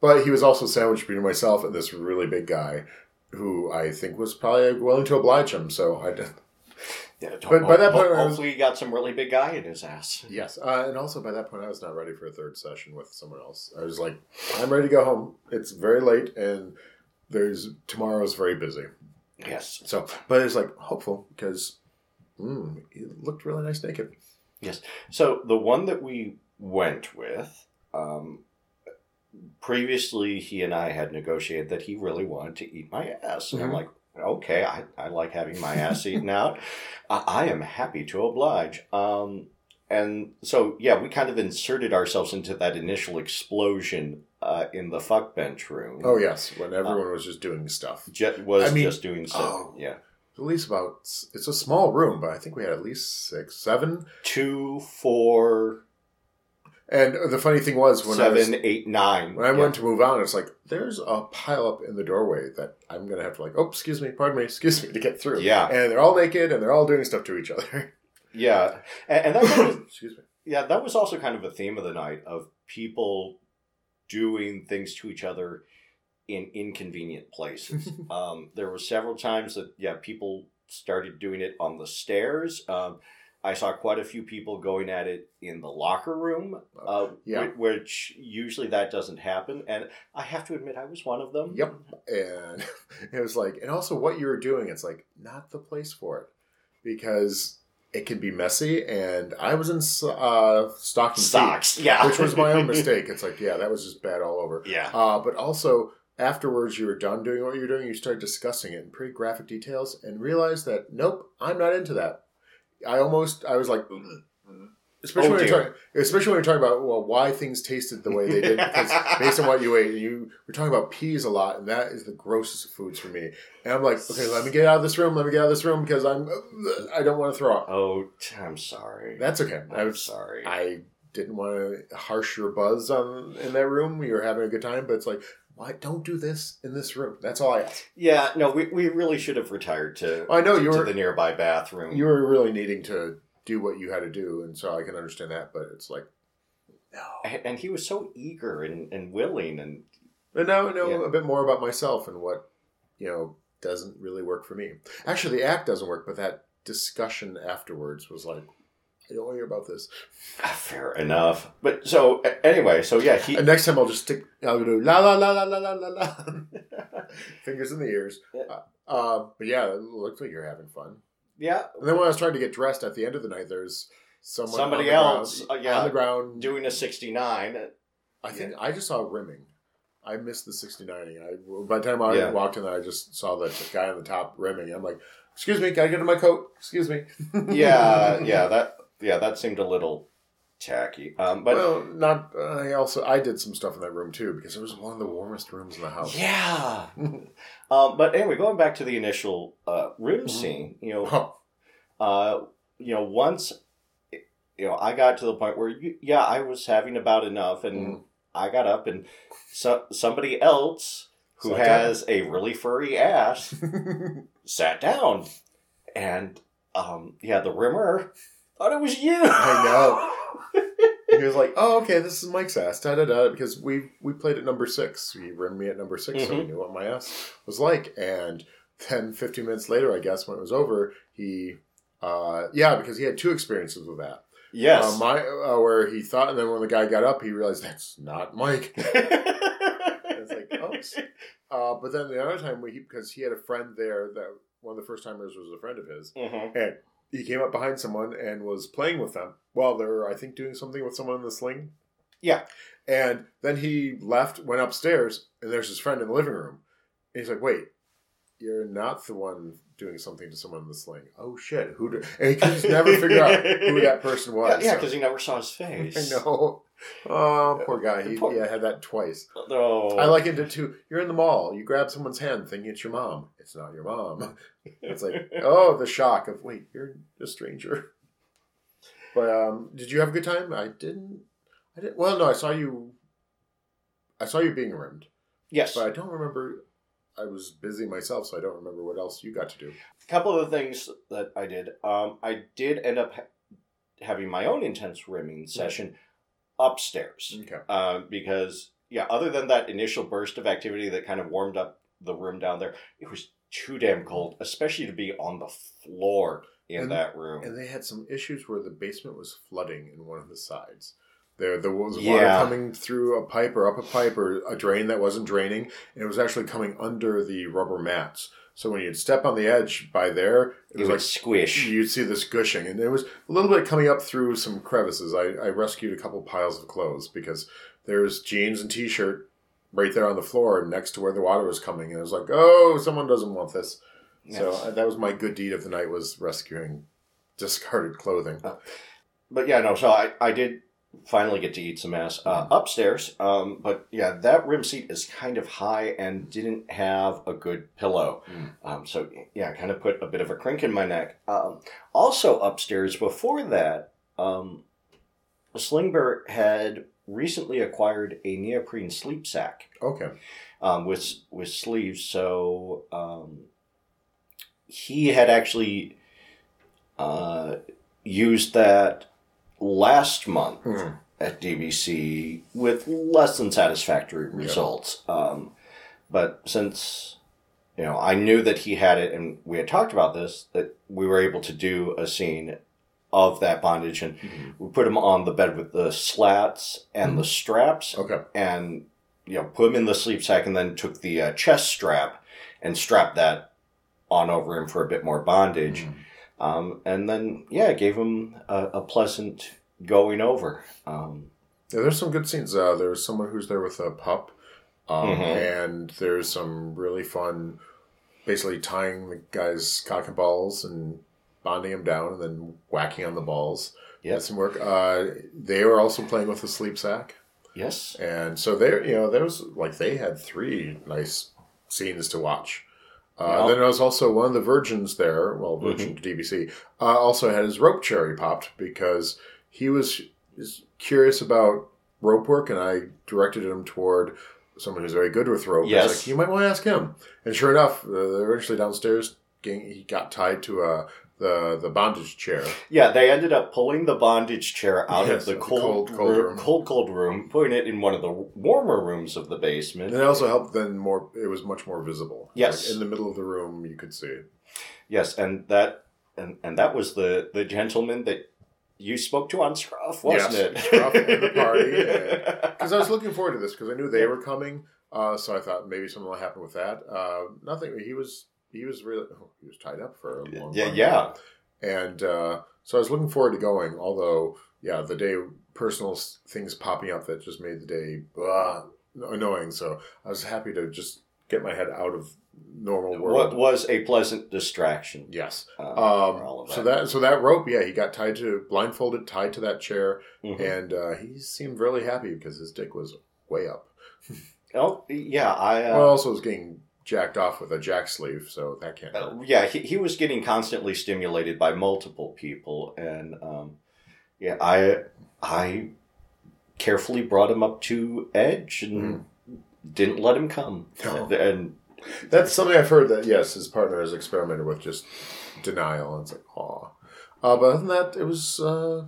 S2: but he was also sandwiched between myself and this really big guy who I think was probably willing to oblige him. So I did.
S1: Yeah,
S2: But by that point, I was-
S1: hopefully, he got some really big guy in his ass.
S2: Yes. Uh, and also by that point, I was not ready for a third session with someone else. I was like, I'm ready to go home. It's very late and there's tomorrow's very busy.
S1: Yes.
S2: So, but it's like hopeful because mm, he looked really nice naked. Yes.
S1: So the one that we went with, um, previously he and I had negotiated that he really wanted to eat my ass, and I'm
S2: Mhm.
S1: like, okay, I, I like having my ass [LAUGHS] eaten out. I, I am happy to oblige. Um, and so, yeah, we kind of inserted ourselves into that initial explosion uh, in the fuck bench room.
S2: Oh yes, when everyone was just doing stuff.
S1: Jet was
S2: I mean-
S1: just doing stuff.
S2: oh.
S1: Yeah.
S2: At least about it's a small room, but I think we had at least six, seven.
S1: Two, four,
S2: And the funny thing was when I was
S1: seven, eight, nine.
S2: When I
S1: Yeah.
S2: went to move on, it's like there's a pile up in the doorway that I'm gonna have to like, oh, excuse me, pardon me, excuse me, to get through.
S1: Yeah.
S2: and they're all naked and they're all doing stuff to each other. [LAUGHS]
S1: Yeah. And, and that of [COUGHS]
S2: excuse me.
S1: Yeah, that was also kind of a theme of the night of people doing things to each other in inconvenient places. [LAUGHS] um, there were several times that yeah, people started doing it on the stairs. Um, I saw quite a few people going at it in the locker room, uh,
S2: Yeah.
S1: whi- which usually that doesn't happen. And I have to admit, I was one of them.
S2: Yep. And [LAUGHS] it was like, and also what you were doing, it's like not the place for it because it can be messy. And I was in uh, stocking feet,
S1: Socks, yeah,
S2: which was my own [LAUGHS] mistake. It's like, yeah, that was just bad all over.
S1: yeah,
S2: Uh, but also, afterwards, you were done doing what you were doing, you started discussing it in pretty graphic details and realized that, nope, I'm not into that. I almost, I was like, mm-hmm, mm-hmm. especially,
S1: Oh,
S2: when, you're talking, especially when you're talking about, well, why things tasted the way they did, because [LAUGHS] based on what you ate, and you were talking about peas a lot, and that is the grossest of foods for me. And I'm like, okay, let me get out of this room, let me get out of this room, because I'm, I don't want to throw up.
S1: Oh, I'm sorry.
S2: That's okay. I
S1: I'm sorry.
S2: I didn't want to harsh your buzz on in that room. You were having a good time, but it's like, don't do this in this room? That's all I ask.
S1: yeah, no, we, we really should have retired to
S2: I know you
S1: to
S2: were
S1: the nearby bathroom.
S2: you were really needing to do what you had to do, and so I can understand that. But it's like, no.
S1: and, and he was so eager and, and willing and
S2: And now I know
S1: Yeah.
S2: a bit more about myself and what you know doesn't really work for me. Actually, the act doesn't work, but that discussion afterwards was like, I don't want to hear about this.
S1: ah, fair enough. But so anyway, so yeah, he
S2: And next time I'll just stick. I'll do la la la la la la la la. [LAUGHS] Fingers in the ears.
S1: Yeah.
S2: Uh, uh, but yeah, it looks like you're having fun.
S1: yeah
S2: And then when I was trying to get dressed at the end of the night, there's someone
S1: Somebody else,
S2: ground,
S1: uh, yeah,
S2: on the ground.
S1: doing a sixty nine.
S2: I think I just saw rimming. I missed the 69ing. I by the time I
S1: Yeah.
S2: walked in there, I just saw the guy on the top rimming. I'm like, "Excuse me, gotta get in my coat." Excuse me.
S1: Yeah, [LAUGHS] yeah, that yeah that seemed a little tacky. Um, but
S2: well, not. I also I did some stuff in that room too because it was one of the warmest rooms in the house.
S1: yeah. [LAUGHS] um, but anyway, going back to the initial uh, room
S2: Mhm.
S1: scene, you know,
S2: Oh,
S1: uh, you know, once you know, I got to the point where you, yeah, I was having about enough, and
S2: Mhm.
S1: I got up, and so, somebody else who
S2: Sat down.
S1: has a really furry ass [LAUGHS] sat down, and um, yeah, the rimmer thought it was you.
S2: I know. [LAUGHS] he was like, "Oh, okay, this is Mike's ass." Da da da. Because we we played at number six. He rimmed me at number 6 so we knew what my ass was like. And then 15 minutes later, I guess when it was over, he, uh, yeah, because he had two experiences with that.
S1: yes.
S2: Uh, my uh, where he thought, and then when the guy got up, he realized that's not Mike. [LAUGHS] it's like, oops. Uh, but then the other time, we, because he had a friend there that one of the first timers was a friend of his,
S1: Mhm.
S2: and he came up behind someone and was playing with them while they were, I think, doing something with someone in the sling.
S1: Yeah.
S2: And then he left, went upstairs, and there's his friend in the living room. And he's like, "Wait, you're not the one doing something to someone in the sling. Oh shit, who?" Did? And he could just never figure out who that [LAUGHS] person was.
S1: Yeah,
S2: so-
S1: because he never saw his [LAUGHS] face.
S2: I know. Oh, poor guy. He
S1: Poor-
S2: yeah, had that twice.
S1: No.
S2: I like it too. You're in the mall. You grab someone's hand thinking it's your mom. It's not your mom. [LAUGHS] It's like, oh, the shock of, wait, you're a stranger. But um, did you have a good time? I didn't. I didn't. Well, no, I saw you. I saw you being rimmed,
S1: yes.
S2: but I don't remember. I was busy myself, so I don't remember what else you got to do.
S1: A couple of the things that I did. Um, I did end up ha- having my own intense rimming session upstairs
S2: Okay.
S1: uh, because, yeah, other than that initial burst of activity that kind of warmed up the room down there, it was too damn cold, especially to be on the floor in
S2: And-
S1: that room.
S2: And they had some issues where the basement was flooding in one of the sides. There, there was water
S1: Yeah.
S2: coming through a pipe or up a pipe or a drain that wasn't draining, and it was actually coming under the rubber mats. So when you'd step on the edge by there, it was like
S1: squish.
S2: you'd see this gushing, and it was a little bit coming up through some crevices. I, I rescued a couple piles of clothes because there's jeans and t-shirt right there on the floor next to where the water was coming, and it was like, oh, someone doesn't want this. So
S1: Yes.
S2: uh, that was my good deed of the night was rescuing discarded clothing.
S1: but yeah, no. So I, I did finally get to eat some ass uh, upstairs. Um, but yeah, that rim seat is kind of high and didn't have a good pillow.
S2: Mm.
S1: Um, so yeah, kind of put a bit of a crink in my neck. Um, also upstairs before that, um, Slingbert had recently acquired a neoprene sleep sack
S2: Okay.
S1: um, with with sleeves. So um, he had actually uh, used that last month
S2: Hmm.
S1: at DBC with less than satisfactory
S2: Yeah.
S1: results. Um, but since you know I knew that he had it, and we had talked about this, that we were able to do a scene of that bondage, and
S2: Mhm.
S1: we put him on the bed with the slats and the straps,
S2: Okay.
S1: and you know put him in the sleep sack and then took the uh, chest strap and strapped that on over him for a bit more bondage
S2: Mhm.
S1: Um, and then yeah gave him a, a pleasant going over um,
S2: Yeah, there's some good scenes. Uh, there's someone who's there with a pup, um,
S1: Mhm.
S2: and there's some really fun, basically tying the guy's cock and balls and bonding him down, and then whacking on the balls. That's some work. Uh, they were also playing with the sleep sack,
S1: yes
S2: and so there, you know, there was like they had three nice scenes to watch. Uh,
S1: Yeah.
S2: Then there was also one of the virgins there. Well, virgin to DBC uh, also had his rope cherry popped because he was, curious about rope work, and I directed him toward someone who's very good with rope.
S1: Yes.
S2: like, you might want to ask him. And sure enough, uh, eventually downstairs, getting, he got tied to uh, the the bondage chair.
S1: yeah they ended up pulling the bondage chair out
S2: Yes,
S1: of the
S2: the
S1: cold
S2: cold, cold
S1: room,
S2: room.
S1: cold cold room putting it in one of the warmer rooms of the basement
S2: And it also helped then more. It was much more visible.
S1: Yes.
S2: Like, in the middle of the room, you could see it.
S1: yes and that and, and that was the the gentleman that you spoke to on Scruff, wasn't
S2: Yes,
S1: it?
S2: Scruff and the party, [LAUGHS] Because I was looking forward to this because I knew they were coming. Uh, so I thought maybe something will happen with that. Uh, nothing. He was he was really oh, he was tied up for a long
S1: yeah,
S2: time.
S1: yeah.
S2: And uh, so I was looking forward to going. Although, yeah, the day personal things popping up that just made the day uh, annoying. So I was happy to just get my head out of normal world.
S1: What was a pleasant distraction?
S2: Yes.
S1: uh,
S2: Um,
S1: of
S2: so that so that rope, yeah, he got tied to blindfolded, tied to that chair,
S1: Mhm.
S2: and uh, he seemed really happy because his dick was way up. [LAUGHS]
S1: Oh yeah, I. Uh,
S2: well, also was getting jacked off with a jack sleeve, so that can't.
S1: uh, yeah, he, he was getting constantly stimulated by multiple people, and um, yeah, I I carefully brought him up to edge and didn't let him come.
S2: No.
S1: And
S2: That's something I've heard that yes, his partner has experimented with just denial, and it's like, aw. Uh, but other than that, it was uh,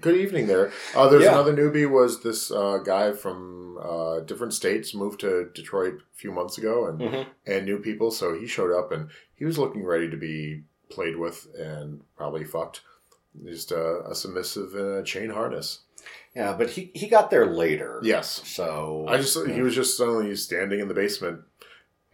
S2: good evening there. Uh, there's
S1: Yeah.
S2: another newbie. Was this uh, guy from uh, different states moved to Detroit a few months ago, and
S1: Mhm.
S2: and new people. So he showed up, and he was looking ready to be played with and probably fucked. Just a, a submissive in a chain harness.
S1: yeah, but he he got there later.
S2: Yes,
S1: So
S2: I just he was just suddenly standing in the basement,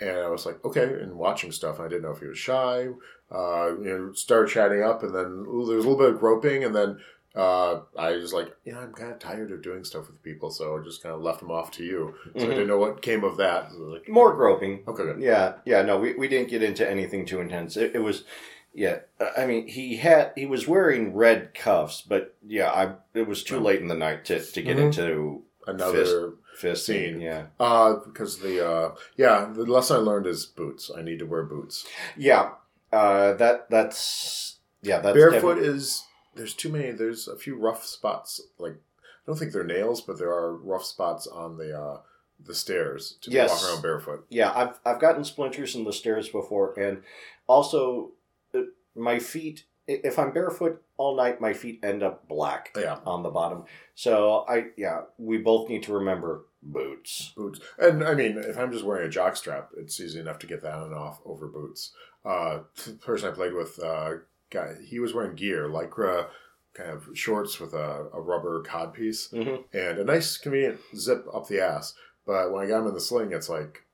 S2: and I was like, okay, and watching stuff. And I didn't know if he was shy. Uh, you know, started chatting up, and then there was a little bit of groping, and then uh, I was like, you know, I'm kind of tired of doing stuff with people, so I just kind of left them off to you. So I
S1: Mhm.
S2: didn't know what came of that. So like,
S1: more groping.
S2: Okay, good.
S1: Yeah, yeah. No, we, we didn't get into anything too intense. It, it was, yeah. I mean, he had he was wearing red cuffs, but yeah, I it was too late in the night to, to get
S2: Mhm.
S1: into
S2: Another
S1: fist
S2: Scene.
S1: scene. Yeah,
S2: uh, because the uh, yeah, the lesson I learned is boots. I need to wear boots.
S1: yeah. Uh, that that's yeah. That's
S2: Barefoot
S1: definitely-
S2: is there's too many. There's a few rough spots. Like I don't think they're nails, but there are rough spots on the uh, the stairs to
S1: Yes.
S2: walk around barefoot.
S1: yeah. I've I've gotten splinters in the stairs before, and also uh, my feet. If I'm barefoot all night, my feet end up black
S2: Yeah,
S1: on the bottom. So I yeah, we both need to remember boots.
S2: boots. And I mean, if I'm just wearing a jock strap, it's easy enough to get that on and off over boots. Uh, the person I played with, uh, guy, he was wearing gear, lycra kind of shorts with a, a rubber cod piece
S1: hmm
S2: and a nice convenient zip up the ass. But when I got him in the sling, it's like,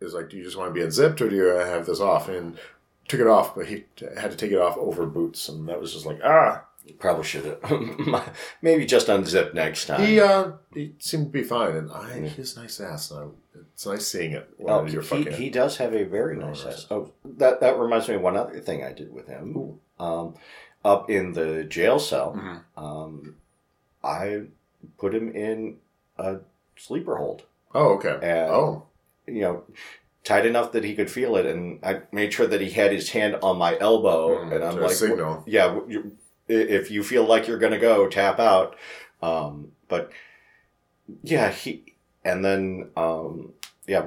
S2: it's like, do you just want to be unzipped or do you have this off? And took it off, but he had to take it off over boots, and that was just like ah.
S1: Probably should have. [LAUGHS] Maybe just unzip next time.
S2: He uh, he seemed to be fine, and I
S1: Yeah.
S2: his nice ass. And I, it's nice seeing it
S1: oh,
S2: you're
S1: he,
S2: fucking.
S1: he does have a very nice ass. Oh, that that reminds me of one other thing I did with him. Um, up in the jail cell,
S2: Mhm.
S1: um, I put him in a sleeper hold.
S2: Oh, okay.
S1: And-
S2: oh,
S1: You know, tight enough that he could feel it, and I made sure that he had his hand on my elbow,
S2: Mm,
S1: and I'm like,
S2: signal.
S1: yeah, you- if you feel like you're gonna go, tap out. Um, but yeah, he and then um, yeah,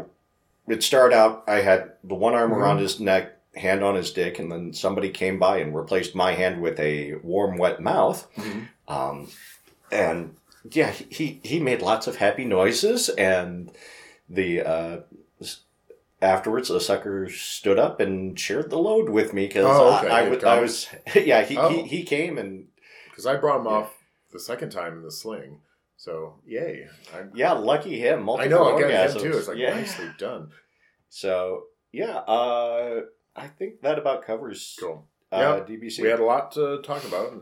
S1: it started out. I had the one arm around his neck, hand on his dick, and then somebody came by and replaced my hand with a warm, wet mouth.
S2: Mhm.
S1: Um, and yeah, he he made lots of happy noises, and the uh, afterwards the sucker stood up and shared the load with me because
S2: Oh, okay.
S1: I, I, was, I was [LAUGHS] yeah he,
S2: Oh.
S1: he he came and
S2: because I brought him
S1: Yeah.
S2: off the second time in the sling. So yay! I,
S1: yeah, lucky him.
S2: I
S1: Multiple
S2: know again him
S1: orgasms.
S2: too. It's like
S1: yeah.
S2: nicely [LAUGHS] done.
S1: So yeah, uh, I think that about covers
S2: Cool.
S1: uh,
S2: Yeah,
S1: DBC.
S2: We had a lot to talk about,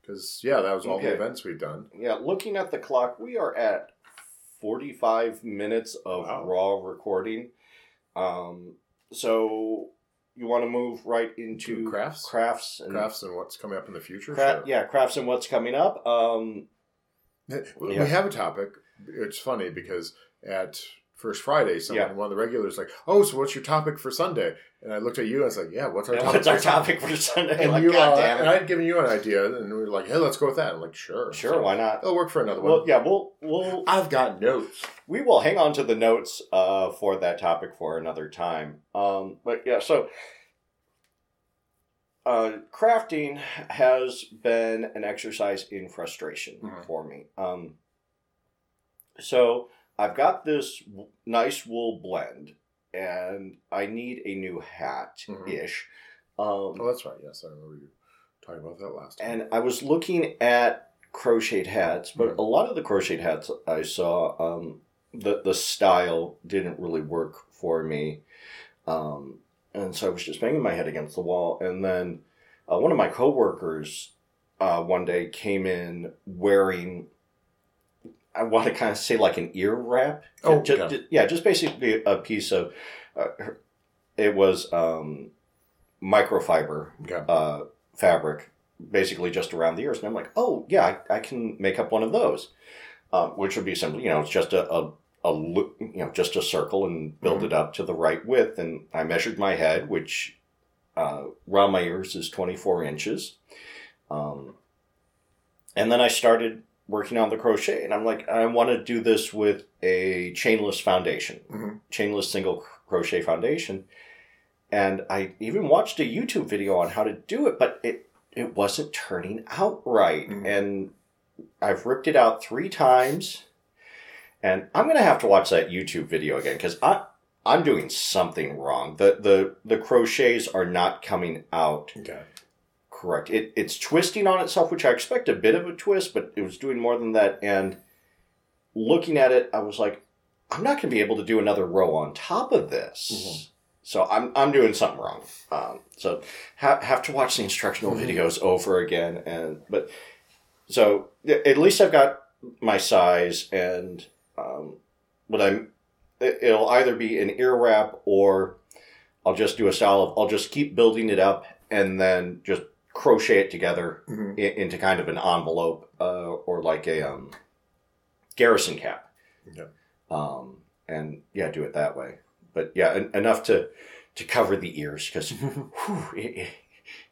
S2: because yeah, that was all the events we've done.
S1: Yeah, looking at the clock, we are at 45 minutes of
S2: Wow.
S1: raw recording. Um, so you want to move right into
S2: To crafts?
S1: crafts and
S2: Crafts and what's coming up in the future.
S1: cra-
S2: Sure.
S1: yeah, crafts and what's coming up. Um, [LAUGHS]
S2: We
S1: Yeah.
S2: we have a topic. It's funny because at First Friday, someone
S1: Yeah.
S2: one of the regulars like, "Oh, so what's your topic for Sunday?" And I looked at you and I was like, "Yeah, what's our
S1: and
S2: topic?"
S1: what's our
S2: for Sunday?"
S1: topic for Sunday?
S2: And
S1: like,
S2: you, uh, and I'd given you an idea, and we were like, "Hey, let's go with that." I'm like, "Sure,
S1: sure,
S2: So
S1: why not?
S2: It'll work for another
S1: Well,
S2: one.
S1: yeah, we'll we'll
S2: I've got notes.
S1: we will hang on to the notes uh, for that topic for another time. Um, but yeah, so uh, crafting has been an exercise in frustration
S2: Mhm.
S1: for me. Um, so I've got this w- nice wool blend, and I need a new hat ish.
S2: Oh,
S1: Um,
S2: that's right. Yes, I remember you talking about that last time.
S1: and I was looking at crocheted hats, but
S2: Mhm.
S1: a lot of the crocheted hats I saw, um, the the style didn't really work for me, um, and so I was just banging my head against the wall. And then uh, one of my coworkers uh, one day came in wearing. I want to kind of say like an ear wrap.
S2: Oh,
S1: Ju-
S2: okay.
S1: ju- yeah, just basically a piece of. Uh, it was um, microfiber uh, fabric, basically just around the ears. And I'm like, oh yeah, I, I can make up one of those, um, which would be simple. You know, it's just a, a, a you know, just a circle and build
S2: Mhm.
S1: it up to the right width. And I measured my head, which uh, around my ears is 24 inches. Um, and then I started working on the crochet, and I'm like, I want to do this with a chainless foundation,
S2: Mhm.
S1: chainless single crochet foundation. And I even watched a YouTube video on how to do it, but it it wasn't turning out right.
S2: Mhm.
S1: And I've ripped it out three times, and I'm gonna have to watch that YouTube video again because I I'm doing something wrong. The the the crochets are not coming out
S2: Okay.
S1: Correct. It it's twisting on itself, which I expect a bit of a twist, but it was doing more than that. And looking at it, I was like, I'm not going to be able to do another row on top of this.
S2: Mhm.
S1: So I'm I'm doing something wrong. Um, so ha- have to watch the instructional
S2: Mhm.
S1: videos over again. And but so at least I've got my size and um, what I'm. it- It'll either be an ear wrap or I'll just do a style of I'll just keep building it up and then just crochet it together
S2: Mhm.
S1: i- into kind of an envelope uh, or like a um, garrison cap.
S2: Okay.
S1: Um, and yeah, do it that way. But yeah, en- enough to to cover the ears because [LAUGHS] it,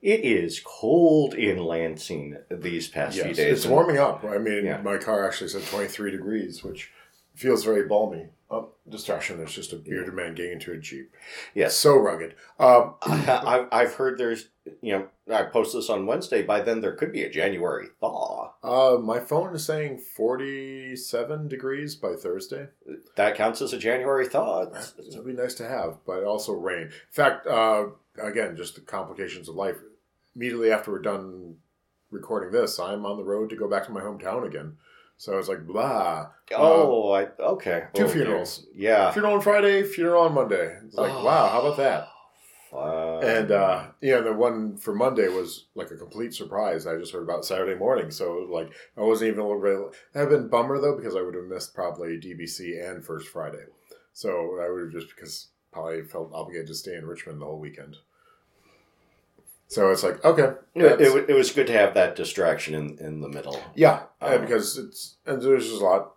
S1: it is cold in Lansing these past few
S2: Yes,
S1: days.
S2: it's warming up. I mean,
S1: Yeah.
S2: my car actually said 23 degrees, which feels very balmy. Oh, distraction. There's just a bearded man getting into a Jeep.
S1: Yes.
S2: So rugged. Um, [COUGHS]
S1: I've, I've heard there's, you know, I post this on Wednesday. By then, there could be a January thaw.
S2: uh, my phone is saying 47 degrees by Thursday.
S1: That counts as a January thaw.
S2: It would be nice to have, but also rain. In fact, uh, again, just the complications of life. Immediately after we're done recording this, I'm on the road to go back to my hometown again. So it's like blah.
S1: Oh, I okay.
S2: two
S1: Oh,
S2: funerals.
S1: Yeah.
S2: Funeral on Friday, funeral on Monday. It's like, wow, how about that?
S1: Fun.
S2: And uh, yeah, the one for Monday was like a complete surprise. I just heard about Saturday morning, so like I wasn't even really. That would been bummer though because I would have missed probably DBC and First Friday. So I would have just because probably felt obligated to stay in Richmond the whole weekend. So it's like okay,
S1: It, it, it was good to have that distraction in, in the middle.
S2: yeah,
S1: Um,
S2: because it's and there's just a lot,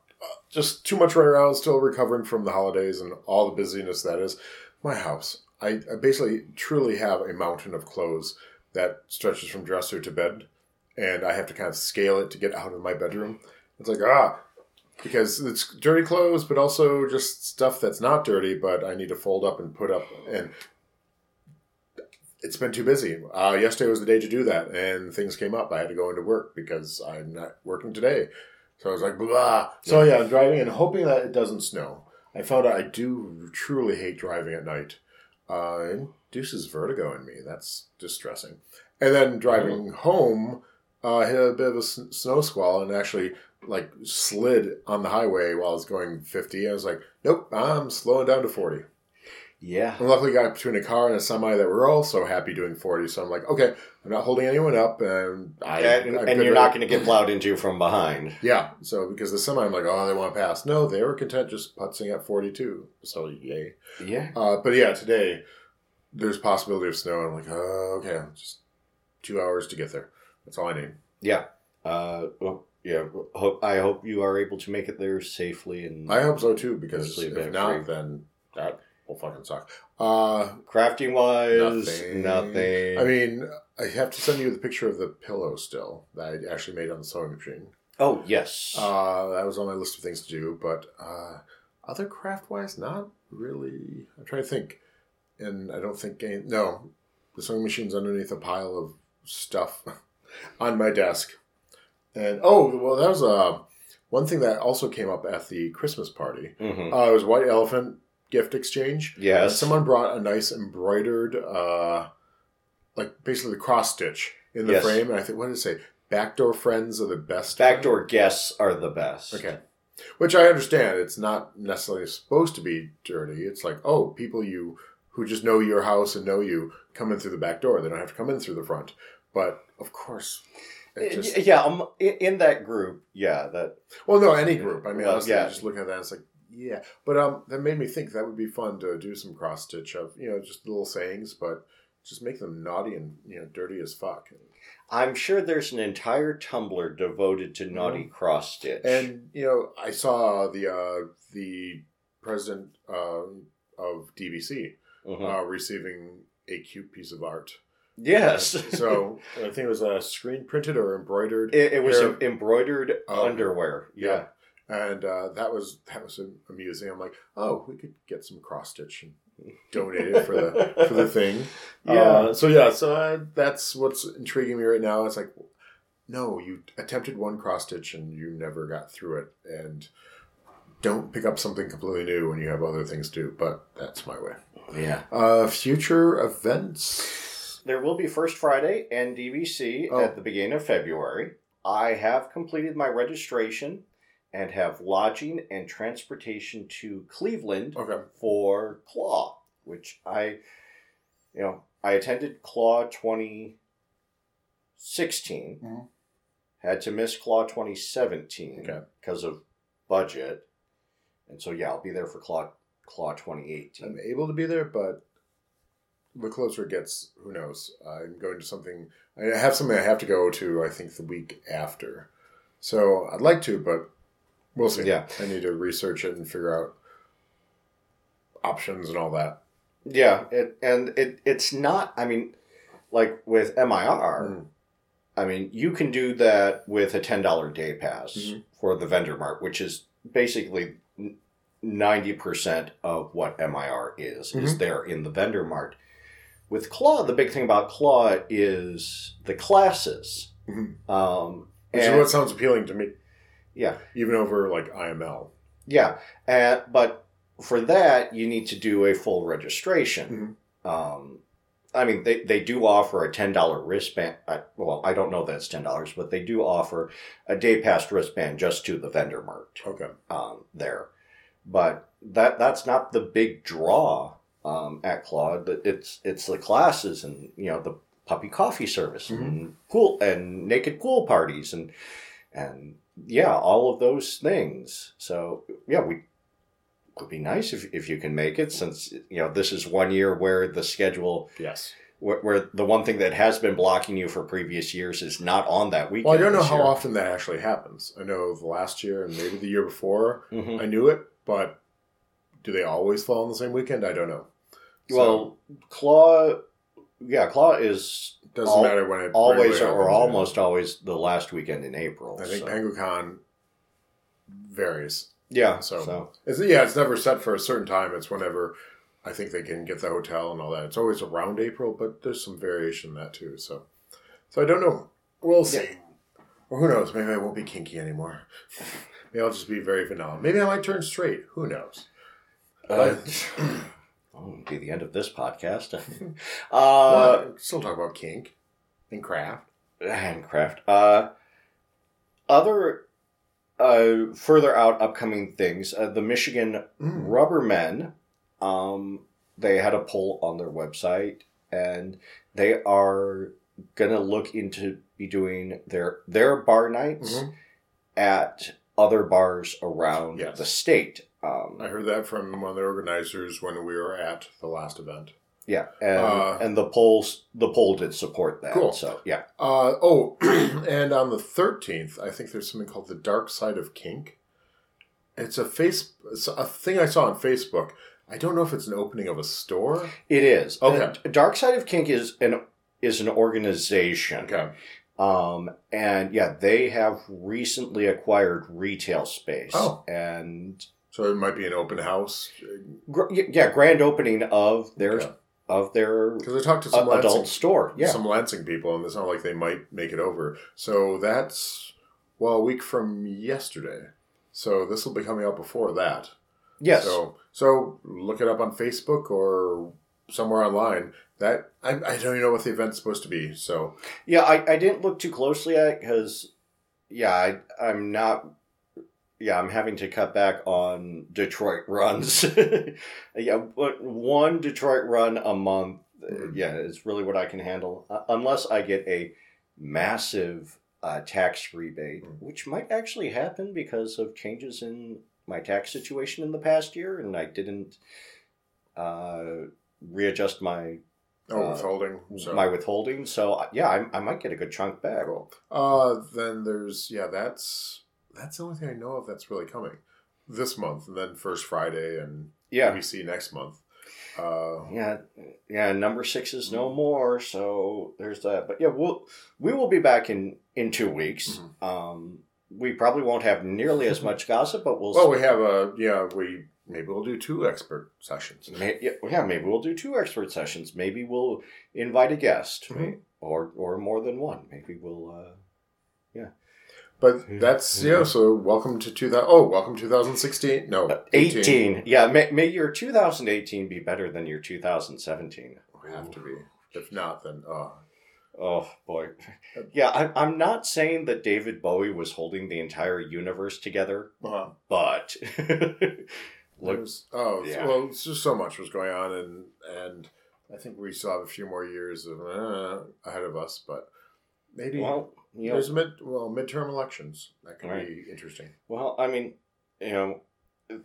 S2: just too much right around. Still recovering from the holidays and all the busyness that is. My house, I, I basically truly have a mountain of clothes that stretches from dresser to bed, and I have to kind of scale it to get out of my bedroom. It's like ah, because it's dirty clothes, but also just stuff that's not dirty, but I need to fold up and put up and. It's been too busy. Uh, yesterday was the day to do that, and things came up. I had to go into work because I'm not working today. So I was like, blah. So yeah, I'm driving and hoping that it doesn't snow. I found out I do truly hate driving at night. Uh, induces vertigo in me. That's distressing. And then driving home, uh, hit a bit of a snow squall and actually like slid on the highway while I was going 50. I was like, nope, I'm slowing down to 40.
S1: Yeah.
S2: And luckily got between a car and a semi that were also happy doing 40. So I'm like, okay, I'm not holding anyone up. And, I,
S1: and
S2: I'm
S1: and you're not going to get plowed into from behind.
S2: yeah, so because the semi, I'm like, oh, they want to pass. No, they were content just putzing at 42. So yay.
S1: Yeah.
S2: Uh, but yeah, today there's possibility of snow. I'm like, oh, okay, just two hours to get there. That's all I need.
S1: Yeah. Uh, well, yeah. Hope, I hope you are able to make it there safely. And
S2: I hope so too, because if not, then that will fucking suck. Uh,
S1: crafting wise,
S2: Nothing.
S1: nothing.
S2: I mean, I have to send you the picture of the pillow still that I actually made on the sewing machine.
S1: oh yes.
S2: Uh, that was on my list of things to do, but uh, other craft wise, not really. I'm trying to think, and I don't think any, no, the sewing machine's underneath a pile of stuff [LAUGHS] on my desk, and oh well, that was uh, one thing that also came up at the Christmas party.
S1: Mhm.
S2: Uh, it was White Elephant gift exchange.
S1: Yes.
S2: someone brought a nice embroidered, uh, like basically the cross stitch in the
S1: Yes.
S2: frame, and I think what did it say? Backdoor friends are the best.
S1: Backdoor guests are the best.
S2: Okay. Which I understand. It's not necessarily supposed to be dirty. It's like, oh, people you who just know your house and know you come in through the back door. They don't have to come in through the front. But of course, just
S1: yeah. Um, in, in that group, yeah. That
S2: well, no, any group. I mean,
S1: Well,
S2: honestly,
S1: yeah.
S2: just looking at that, it's like, yeah. But um, that made me think that would be fun to do some cross stitch of you know just little sayings, but just make them naughty and you know dirty as fuck.
S1: I'm sure there's an entire Tumblr devoted to naughty cross stitch.
S2: And you know, I saw the uh, the president uh, of DBC
S1: Mhm.
S2: uh, receiving a cute piece of art.
S1: yes.
S2: So I think it was uh, screen printed or embroidered,
S1: it, it was embroidered
S2: Oh.
S1: underwear. Yeah.
S2: And uh, that was that was amusing. I'm like, oh, we could get some cross stitch and donate it for the for the thing. [LAUGHS]
S1: Yeah.
S2: Uh, so yeah, so uh, that's what's intriguing me right now. It's like, no, you attempted one cross stitch and you never got through it, and don't pick up something completely new when you have other things to do. But that's my way.
S1: yeah.
S2: Uh, future events.
S1: There will be First Friday and DBC
S2: Oh.
S1: at the beginning of February. I have completed my registration and have lodging and transportation to Cleveland
S2: Okay.
S1: for Claw, which I, you know, I attended Claw 2016,
S2: Mhm.
S1: had to miss Claw 2017
S2: Okay.
S1: because of budget. And so, yeah, I'll be there for Claw, Claw 2018.
S2: I'm able to be there, but the closer it gets, who knows? I'm going to something. I have something I have to go to. I think the week after. So I'd like to, but we'll see.
S1: Yeah.
S2: I need to research it and figure out options and all that.
S1: Yeah, it, and it it's not. I mean, like with MIR,
S2: Mm.
S1: I mean, you can do that with a ten dollar day pass
S2: Mhm.
S1: for the vendor mart, which is basically ninety percent of what MIR is is
S2: Mhm.
S1: there in the vendor mart. With Claw, the big thing about Claw is the classes.
S2: Mhm.
S1: Um,
S2: Which
S1: and-
S2: is what sounds appealing to me,
S1: yeah,
S2: even over like IML.
S1: Yeah, uh, but for that you need to do a full registration. Um, I mean, they, they do offer a ten dollar wristband. Uh, well, I don't know that it's ten dollars, but they do offer a day pass wristband just to the vendor mart
S2: Okay.
S1: um, there. But that that's not the big draw um, at Claw. It's it's the classes and you know the puppy coffee service and pool and naked pool parties and and yeah, all of those things. So yeah, we would be nice if if you can make it since you know this is one year where the schedule
S2: Yes.
S1: where, where the one thing that has been blocking you for previous years is not on that weekend.
S2: Well, I don't know how
S1: year.
S2: often that actually happens. I know the last year and maybe the year before
S1: Mhm.
S2: I knew it, but do they always fall on the same weekend? I don't know. So,
S1: Well, Claw, yeah, Claw is
S2: doesn't
S1: al-
S2: matter when it
S1: always
S2: regularly
S1: or
S2: happens, yeah.
S1: almost always the last weekend in April.
S2: I think
S1: so.
S2: Penguicon varies.
S1: yeah,
S2: So,
S1: so
S2: It's, yeah, it's never set for a certain time. It's whenever I think they can get the hotel and all that. It's always around April, but there's some variation in that too. So, so I don't know. We'll see. Or who knows? Maybe I won't be kinky anymore. [LAUGHS] Maybe I'll just be very vanilla. Maybe I might turn straight. Who knows?
S1: uh, [CLEARS THROAT] oh, be the end of this podcast. [LAUGHS] uh,
S2: Well, still talk about kink and craft.
S1: handcraft. Uh, other uh, further out upcoming things. Uh, the Michigan
S2: Mm.
S1: Rubbermen, um, they had a poll on their website, and they are gonna look into be doing their their bar nights
S2: Mhm.
S1: at other bars around
S2: Yes.
S1: the state. Um,
S2: I heard that from one of the organizers when we were at the last event.
S1: yeah, and,
S2: Uh,
S1: and the polls the poll did support that.
S2: Cool.
S1: So yeah,
S2: Uh, oh, [CLEARS THROAT] and on the 13th, I think there's something called the Dark Side of Kink. It's a face, it's a thing I saw on Facebook. I don't know if it's an opening of a store.
S1: it is.
S2: Okay.
S1: And Dark Side of Kink is an is an organization.
S2: Okay.
S1: Um, and yeah, they have recently acquired retail space.
S2: Oh.
S1: and
S2: So it might be an open house.
S1: gr- yeah, grand opening of their of their
S2: Because I talked to some Lansing,
S1: adult store. Yeah,
S2: some Lansing people, and it's not like they might make it over. So that's, well, a week from yesterday. So this will be coming out before that.
S1: yes,
S2: So, so look it up on Facebook or somewhere online. That I, I don't even know what the event's supposed to be. So
S1: yeah. I, I didn't look too closely at it because yeah, I I'm not. Yeah, I'm having to cut back on Detroit runs. [LAUGHS] yeah, but one Detroit run a month.
S2: Mhm.
S1: Yeah, is really what I can handle, uh, unless I get a massive uh, tax rebate,
S2: Mhm.
S1: which might actually happen because of changes in my tax situation in the past year, and I didn't uh, readjust my
S2: oh,
S1: Uh,
S2: withholding. So
S1: my withholding. So uh, yeah, I, I might get a good chunk back.
S2: cool. Uh, then there's yeah, that's that's the only thing I know of that's really coming this month, and then First Friday and
S1: Yeah,
S2: DBC next month. Uh,
S1: yeah, yeah. Number six is no more, so there's that. But yeah, we'll we will be back in in two weeks.
S2: Mhm.
S1: Um, we probably won't have nearly as much [LAUGHS] gossip, but we'll.
S2: well, we have a yeah, we maybe we'll do two expert sessions.
S1: May, yeah, yeah, maybe we'll do two expert sessions. Maybe we'll invite a guest,
S2: Mhm.
S1: may- or or more than one. Maybe we'll. Uh,
S2: But that's yeah. So welcome to two thousand. Oh, welcome 2016. No,
S1: uh, 18. Yeah, may, may your 2018 be better than your 2017.
S2: We have to be. If not, then uh,
S1: Oh boy, yeah. I, I'm not saying that David Bowie was holding the entire universe together,
S2: uh-huh.
S1: but [LAUGHS] look,
S2: There's- oh
S1: yeah.
S2: well, it's just so much was going on, and and I think we still have a few more years of uh, ahead of us, but maybe
S1: well, know,
S2: there's mid well midterm elections that could
S1: Right.
S2: be interesting.
S1: well, I mean, you know,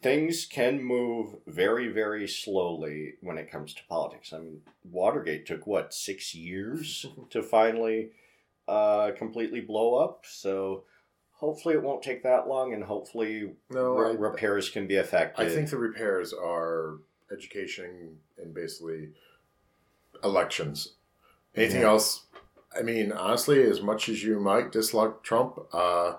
S1: things can move very, very slowly when it comes to politics. I mean, Watergate took what six years [LAUGHS] to finally uh, completely blow up, so. Hopefully, it won't take that long, and hopefully,
S2: No,
S1: re-
S2: I,
S1: repairs can be effected.
S2: I think the repairs are education and basically elections. Anything
S1: Yeah.
S2: else? I mean, honestly, as much as you might dislike Trump, uh,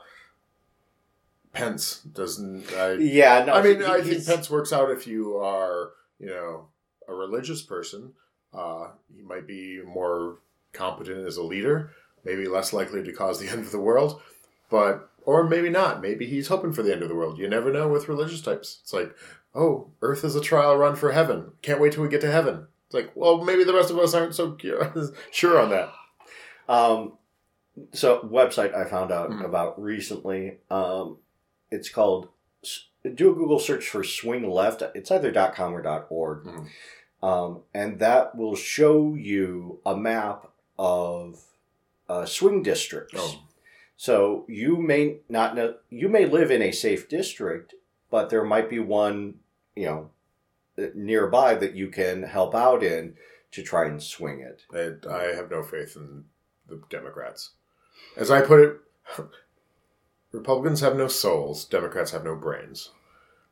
S2: Pence doesn't. I,
S1: Yeah, no.
S2: I mean,
S1: he-
S2: I think Pence works out if you are, you know, a religious person. Uh, he might be more competent as a leader, maybe less likely to cause the [LAUGHS] end of the world, but or maybe not. Maybe he's hoping for the end of the world. You never know with religious types. It's like, oh, Earth is a trial run for heaven. Can't wait till we get to heaven. It's like, well, maybe the rest of us aren't so [LAUGHS] sure on that.
S1: Um, so website I found out
S2: Mhm.
S1: about recently. Um, it's called. Do a Google search for Swing Left. It's either .com or .org,
S2: Mhm.
S1: um, and that will show you a map of uh, swing districts.
S2: Oh.
S1: So you may not know. You may live in a safe district, but there might be one, you know, nearby that you can help out in to try and swing it.
S2: I, I have no faith in the Democrats. As I put it, Republicans have no souls. Democrats have no brains.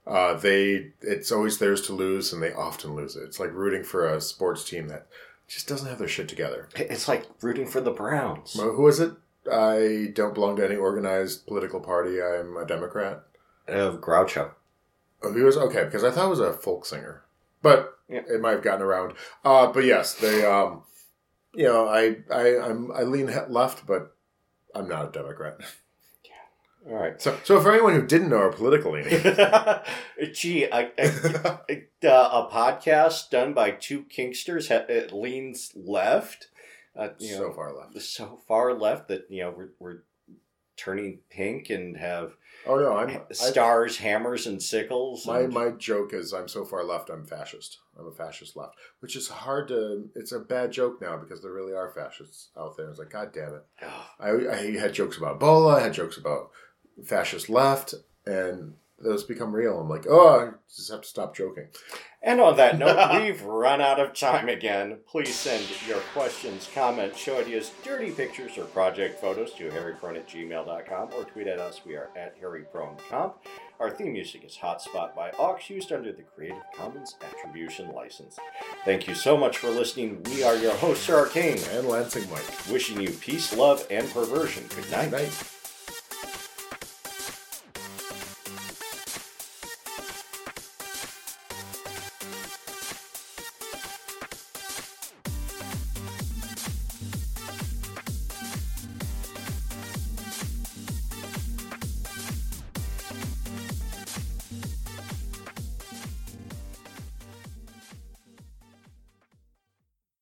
S2: Uh, they it's always theirs to lose, and they often lose it. It's like rooting for a sports team that just doesn't have their shit together.
S1: It's like rooting for the Browns.
S2: Well, Who is it? I don't belong to any organized political party. I'm a Democrat.
S1: Of Groucho.
S2: Oh, he was okay because I thought it was a folk singer, but
S1: Yeah.
S2: it might have gotten around. Uh, but yes, they. Um, you know, I I I'm, I lean left, but I'm not a Democrat. Yeah.
S1: All right.
S2: So so for anyone who didn't know our political leaning, [LAUGHS]
S1: Gee, I, I, uh, a podcast done by two kinksters ha- it leans left. Uh, you know,
S2: so far left.
S1: so far left that you know we're, we're turning pink and have
S2: Oh no, I'm I,
S1: stars, hammers, and sickles.
S2: my
S1: and-
S2: my joke is I'm so far left. I'm fascist. I'm a fascist left, which is hard to. It's a bad joke now because there really are fascists out there. It's like God damn it. I, I had jokes about Ebola. I had jokes about fascist left, and those become real. I'm like, oh, I just have to stop joking.
S1: And on that note, [LAUGHS] we've run out of time again. Please send your questions, comments, show ideas, dirty pictures, or project photos to hairyprone at gmail.com or tweet at us. We are at hairypronecomp. Our theme music is Hotspot by Aux, used under the Creative Commons Attribution License. Thank you so much for listening. We are your hosts, Sir Arcane,
S2: And Lansing Mike.
S1: wishing you peace, love, and perversion. Good night.
S2: Night.